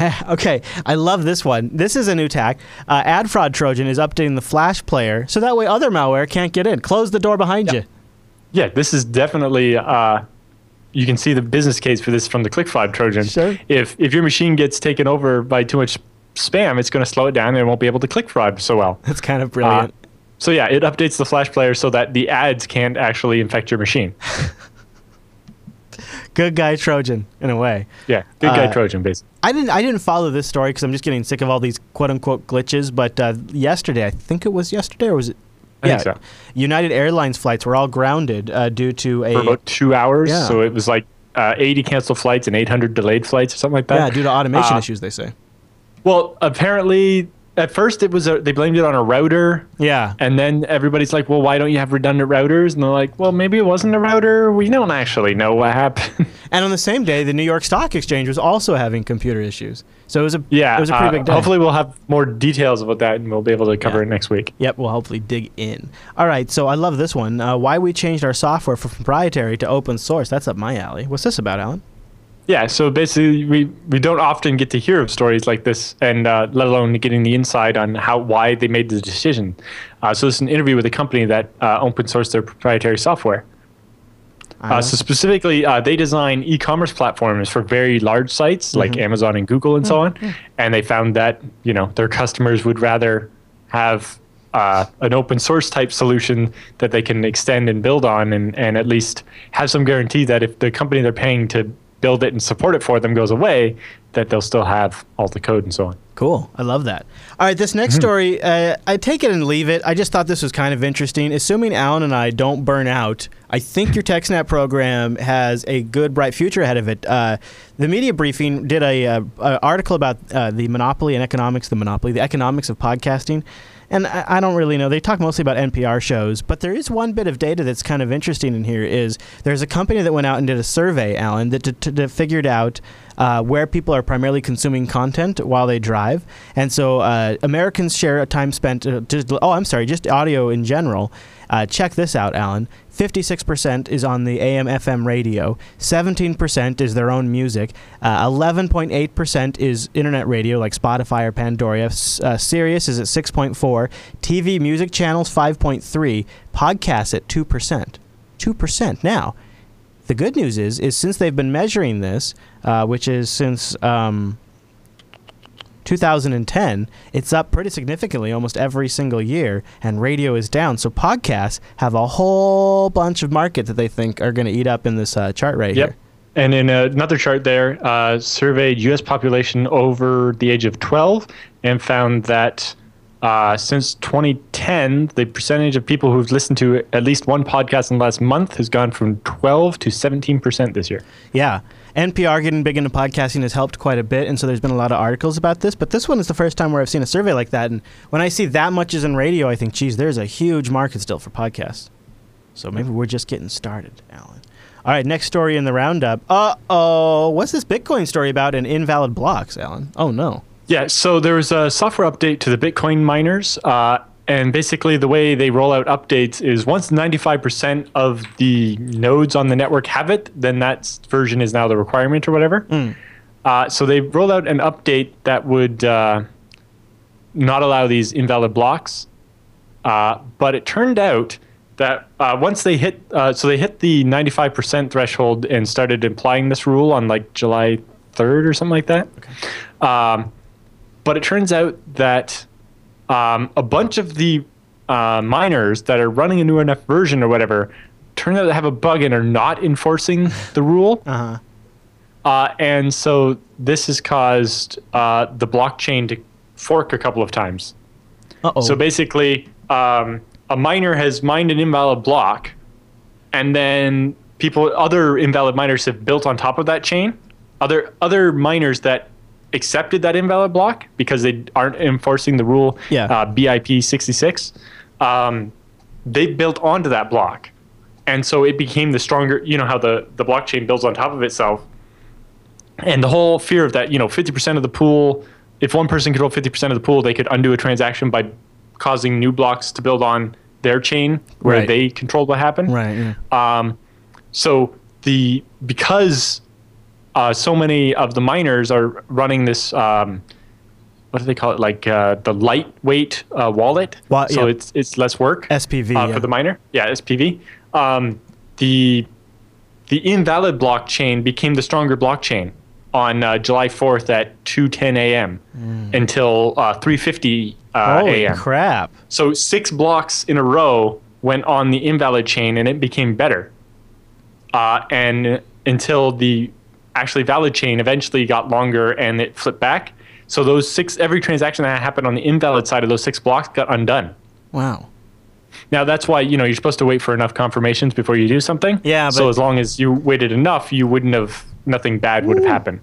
okay, I love this one. This is a new tack. Uh, Ad Fraud Trojan is updating the Flash player so that way other malware can't get in. Close the door behind you. Yeah, this is definitely. Uh, you can see the business case for this from the ClickFraud Trojan. Sure. If if your machine gets taken over by too much spam, it's going to slow it down and it won't be able to click fraud so well. That's kind of Uh, brilliant. so yeah, it updates the Flash player so that the ads can't actually infect your machine. Good guy Trojan, in a way. Yeah, good guy Uh, Trojan, basically. I didn't. I didn't follow this story because I'm just getting sick of all these quote unquote glitches. But uh, yesterday, I think it was yesterday, or was it? I think so. United Airlines flights were all grounded uh, due to a For about two hours, Yeah. so it was like uh, 80 canceled flights and 800 delayed flights or something like that. yeah due to automation Uh, issues. They say. Well, apparently, at first it was a, they blamed it on a router. Yeah. And then everybody's like, well, why don't you have redundant routers? And they're like, well, maybe it wasn't a router. We don't actually know what happened. And on the same day, the New York Stock Exchange was also having computer issues. So it was a yeah. it was a pretty uh, big day. Hopefully, we'll have more details about that and we'll be able to cover Yeah. it next week. Yep, we'll hopefully dig in. All right, so I love this one. Uh, why we changed our software from proprietary to open source. That's up my alley. What's this about, Allan? Yeah. So basically, we, we don't often get to hear of stories like this, and uh, let alone getting the insight on how why they made the decision. Uh, so this is an interview with a company that uh, open sourced their proprietary software. Uh, so specifically, uh, they design e-commerce platforms for very large sites like Amazon and Google and so on. And they found that you know their customers would rather have uh, an open source type solution that they can extend and build on, and, and at least have some guarantee that if the company they're paying to build it and support it for them goes away, that they'll still have all the code and so on. Cool. I love that. All right, this next story, uh, I take it and leave it. I just thought this was kind of interesting. Assuming Allan and I don't burn out, I think your TechSnap program has a good, bright future ahead of it. Uh, the media briefing did a, uh a article about uh, the monopoly and economics, the monopoly, the economics of podcasting. And I, I don't really know. They talk mostly about NPR shows, but there is one bit of data that's kind of interesting in here. Is there's a company that went out and did a survey, Allan, that, that figured out uh, where people are primarily consuming content while they drive, and so uh, Americans share a time spent. Uh, oh, I'm sorry, just audio in general. Uh, check this out, Allan. 56% is on the AM FM radio. 17% is their own music. Uh, 11.8% is internet radio like Spotify or Pandora. Uh, Sirius is at 6.4. TV music channels 5.3. Podcasts at 2%. 2%. Now, the good news is, is since they've been measuring this, uh, which is since um, 2010, it's up pretty significantly almost every single year, and radio is down. So podcasts have a whole bunch of market that they think are going to eat up in this uh, chart right Yep. here. And in another chart there, uh, surveyed U.S. population over the age of 12 and found that uh, since 2010, the percentage of people who've listened to at least one podcast in the last month has gone from 12 to 17% this year. Yeah. NPR getting big into podcasting has helped quite a bit, and so there's been a lot of articles about this. But this one is the first time where I've seen a survey like that. And when I see that much is in radio, I think, geez, there's a huge market still for podcasts. So maybe we're just getting started, Allan. All right, next story in the roundup. Uh oh, what's this Bitcoin story about and invalid blocks, Allan? Oh no. Yeah, so there was a software update to the Bitcoin miners. Uh, and basically, the way they roll out updates is once 95% of the nodes on the network have it, then that version is now the requirement or whatever. Uh, so they rolled out an update that would uh, not allow these invalid blocks. Uh, but it turned out that uh, once they hit, uh, so they hit the 95% threshold and started applying this rule on like July 3rd or something like that. Um, but it turns out that um, a bunch of the uh, miners that are running a new enough version or whatever turn out to have a bug and are not enforcing the rule. Uh huh. Uh, and so this has caused uh, the blockchain to fork a couple of times. Uh oh. So basically, um, a miner has mined an invalid block, and then people, other invalid miners have built on top of that chain. Other other miners that accepted that invalid block because they aren't enforcing the rule, Yeah. uh, BIP sixty six. Um, they built onto that block, and so it became the stronger. You know how the the blockchain builds on top of itself and the whole fear of that, you know, 50% of the pool, if one person controlled 50% of the pool, they could undo a transaction by causing new blocks to build on their chain where Right. they controlled what happened. right. Yeah. Um, so the because uh, so many of the miners are running this, um, what do they call it? Like uh, the lightweight uh, wallet. Wa- so yeah. it's it's less work SPV. uh, yeah. for the miner. Yeah, SPV. Um, the the invalid blockchain became the stronger blockchain on uh, July 4th at 2:10 a.m. until uh, 3:50 uh, Hmm. Holy a.m. crap. So six blocks in a row went on the invalid chain, and it became better. Uh, and until the actually valid chain eventually got longer and it flipped back. So those six, every transaction that happened on the invalid side of those six blocks got undone. Wow. Now that's why you know you're supposed to wait for enough confirmations before you do something. Yeah, So as long as you waited enough, you wouldn't have nothing bad would have happened.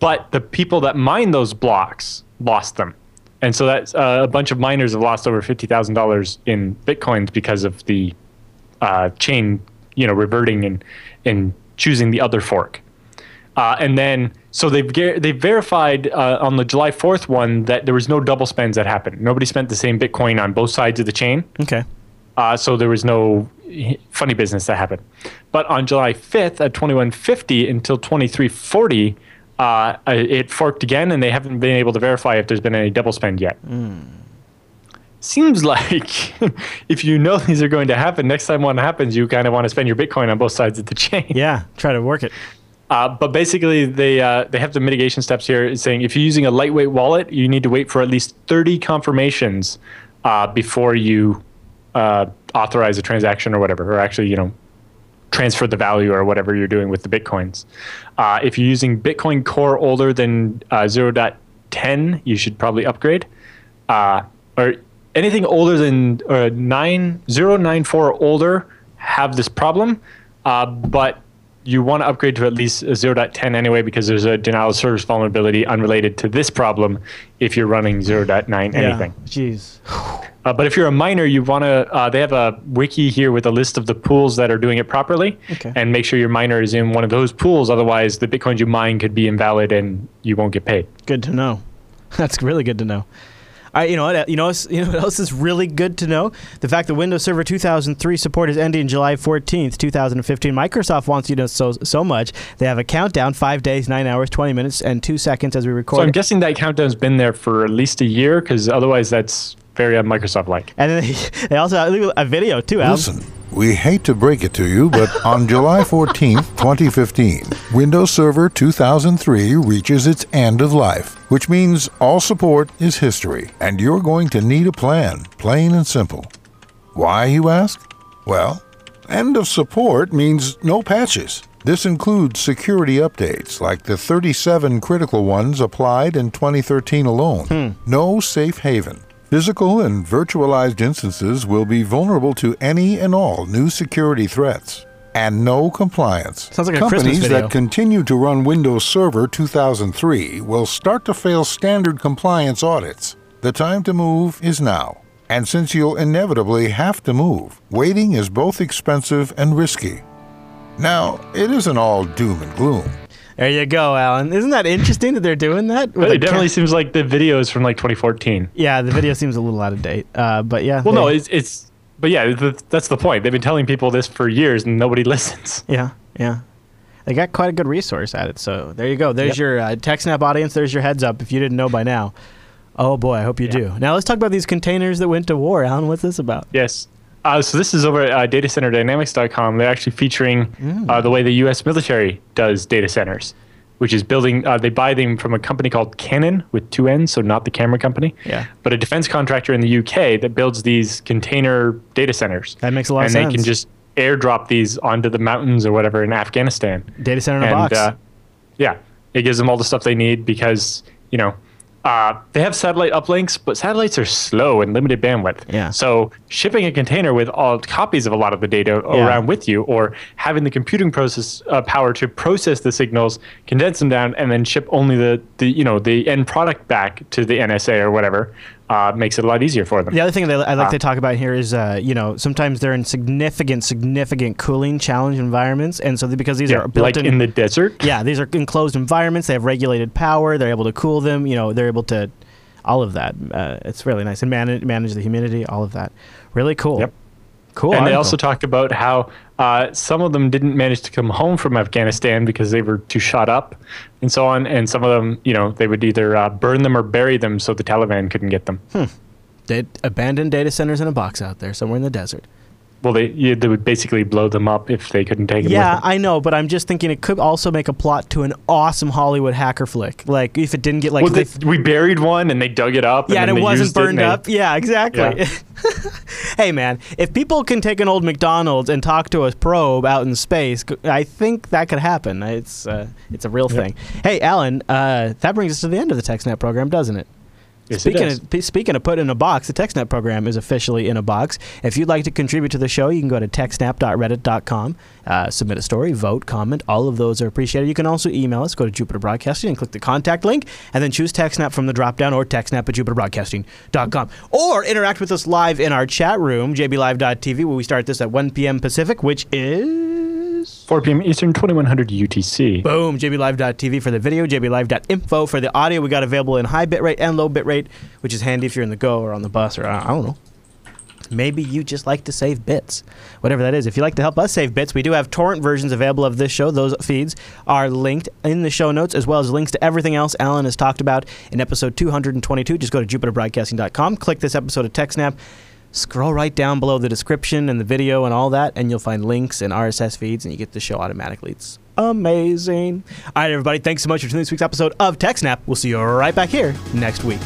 But the people that mine those blocks lost them, and so that's uh, a bunch of miners have lost over fifty thousand dollars in bitcoins because of the uh, chain, you know, reverting and and choosing the other fork. Uh, and then, so they've ge- they verified uh, on the July fourth one that there was no double spends that happened. Nobody spent the same Bitcoin on both sides of the chain. Okay. Uh, so there was no funny business that happened. But on July 5th at 2150 until 2340, uh, it forked again, and they haven't been able to verify if there's been any double spend yet. Seems like if you know these are going to happen, next time one happens, you kind of want to spend your Bitcoin on both sides of the chain. Yeah. Try to work it. Uh, but basically, they uh, they have the mitigation steps here. Saying if you're using a lightweight wallet, you need to wait for at least 30 confirmations uh, before you uh, authorize a transaction or whatever, or actually, you know, transfer the value or whatever you're doing with the bitcoins. Uh, if you're using Bitcoin Core older than uh, 0.10, you should probably upgrade. Or anything older than uh, 9, 094 or older have this problem, but you want to upgrade to at least a 0.10 anyway because there's a denial of service vulnerability unrelated to this problem if you're running 0.9 anything. Yeah. Jeez. Uh, but if you're a miner, you want to. Uh, they have a wiki here with a list of the pools that are doing it properly, Okay. and make sure your miner is in one of those pools. Otherwise, the bitcoins you mine could be invalid and you won't get paid. Good to know. That's really good to know. All right, you know what? You know, what's- you know what else is really good to know? The fact that Windows Server 2003 support is ending July 14th, 2015. Microsoft wants you to know so so much. They have a countdown: five days, nine hours, 20 minutes, and two seconds as we record So I'm guessing that countdown's been there for at least a year, because otherwise that's very un-Microsoft-like. and then they, they also have a video too. Al. Listen, we hate to break it to you, but on July 14th, 2015, Windows Server 2003 reaches its end of life, which means all support is history, and you're going to need a plan, plain and simple. Why, you ask? Well, end of support means no patches. This includes security updates like the 37 critical ones applied in 2013 alone. Hmm. No safe haven. Physical and virtualized instances will be vulnerable to any and all new security threats. And no compliance. Sounds like a Companies that continue to run Windows Server 2003 will start to fail standard compliance audits. The time to move is now. And since you'll inevitably have to move, waiting is both expensive and risky. Now, it isn't all doom and gloom. There you go, Allan. Isn't that interesting that they're doing that? With it definitely ca- seems like the video is from like 2014. yeah, the video seems a little out of date. Uh, but yeah. Well, no, it's it's. But yeah, th- that's the point. They've been telling people this for years, and nobody listens. Yeah, yeah. They got quite a good resource at it. So there you go. There's Yep. your uh, TechSnap audience. There's your heads up if you didn't know by now. Oh boy, I hope you Yeah. do. Now let's talk about these containers that went to war. Allan, what's this about? Yes. Uh, so this is over at uh, datacenterdynamics.com. They're actually featuring uh, the way the U.S. military does data centers, which is building. Uh, they buy them from a company called Cannon with two N's, so not the camera company. Yeah. But a defense contractor in the UK that builds these container data centers. That makes a lot of sense. and they can just airdrop these onto the mountains or whatever in Afghanistan. Data center in a box. Uh, yeah, it gives them all the stuff they need because you know uh, they have satellite uplinks, but satellites are slow and limited bandwidth. Yeah. So shipping a container with all copies of a lot of the data Yeah. around with you, or having the computing process uh, power to process the signals, condense them down, and then ship only the, the you know the end product back to the NSA or whatever, uh, makes it a lot easier for them. the other thing that I like Ah. to talk about here is, uh, you know, sometimes they're in significant, significant cooling challenge environments, and so because these Yeah, are built like in the desert. yeah, these are enclosed environments. They have regulated power. They're able to cool them. You know, they're able to all of that. Uh, it's really nice and manage manage the humidity. All of that, really cool. Yep. Cool. and they also talked about how uh, some of them didn't manage to come home from Afghanistan because they were too shot up and so on. And some of them, you know, they would either uh, burn them or bury them so the Taliban couldn't get them. They abandoned data centers in a box out there somewhere in the desert. Well, they yeah, they would basically blow them up if they couldn't take them. Yeah. I know, but I'm just thinking it could also make a plot to an awesome Hollywood hacker flick. Like if it didn't get like well, they- we buried one and they dug it up. yeah, and then it wasn't used it and burned they- up. Yeah, exactly. hey man, if people can take an old McDonald's and talk to a probe out in space, I think that could happen. It's uh, it's a real Yep. thing. Hey, Allan, uh, that brings us to the end of the TechSnap program, doesn't it? Yes, speaking of, speaking of put in a box, the TechSnap program is officially in a box. If you'd like to contribute to the show, you can go to techsnap.reddit.com, uh, submit a story, vote, comment. All of those are appreciated. You can also email us. Go to Jupiter Broadcasting and click the contact link, and then choose TechSnap from the dropdown or TechSnap at JupiterBroadcasting.com. Or interact with us live in our chat room, jblive.tv, where we start this at 1 p.m. Pacific, which is 4 p.m. Eastern, 2100 UTC. Boom, jblive.tv for the video, jblive.info for the audio. We got available in high bitrate and low bitrate, which is handy if you're in the go or on the bus or I don't know. Maybe you just like to save bits, whatever that is. If you like to help us save bits, we do have torrent versions available of this show. Those feeds are linked in the show notes, as well as links to everything else Allan has talked about in episode 222. Just go to jupiterbroadcasting.com, click this episode of TechSnap, scroll right down below the description and the video and all that, and you'll find links and RSS feeds, and you get the show automatically. It's amazing. All right, everybody, thanks so much for tuning in this week's episode of TechSnap. We'll see you right back here next week.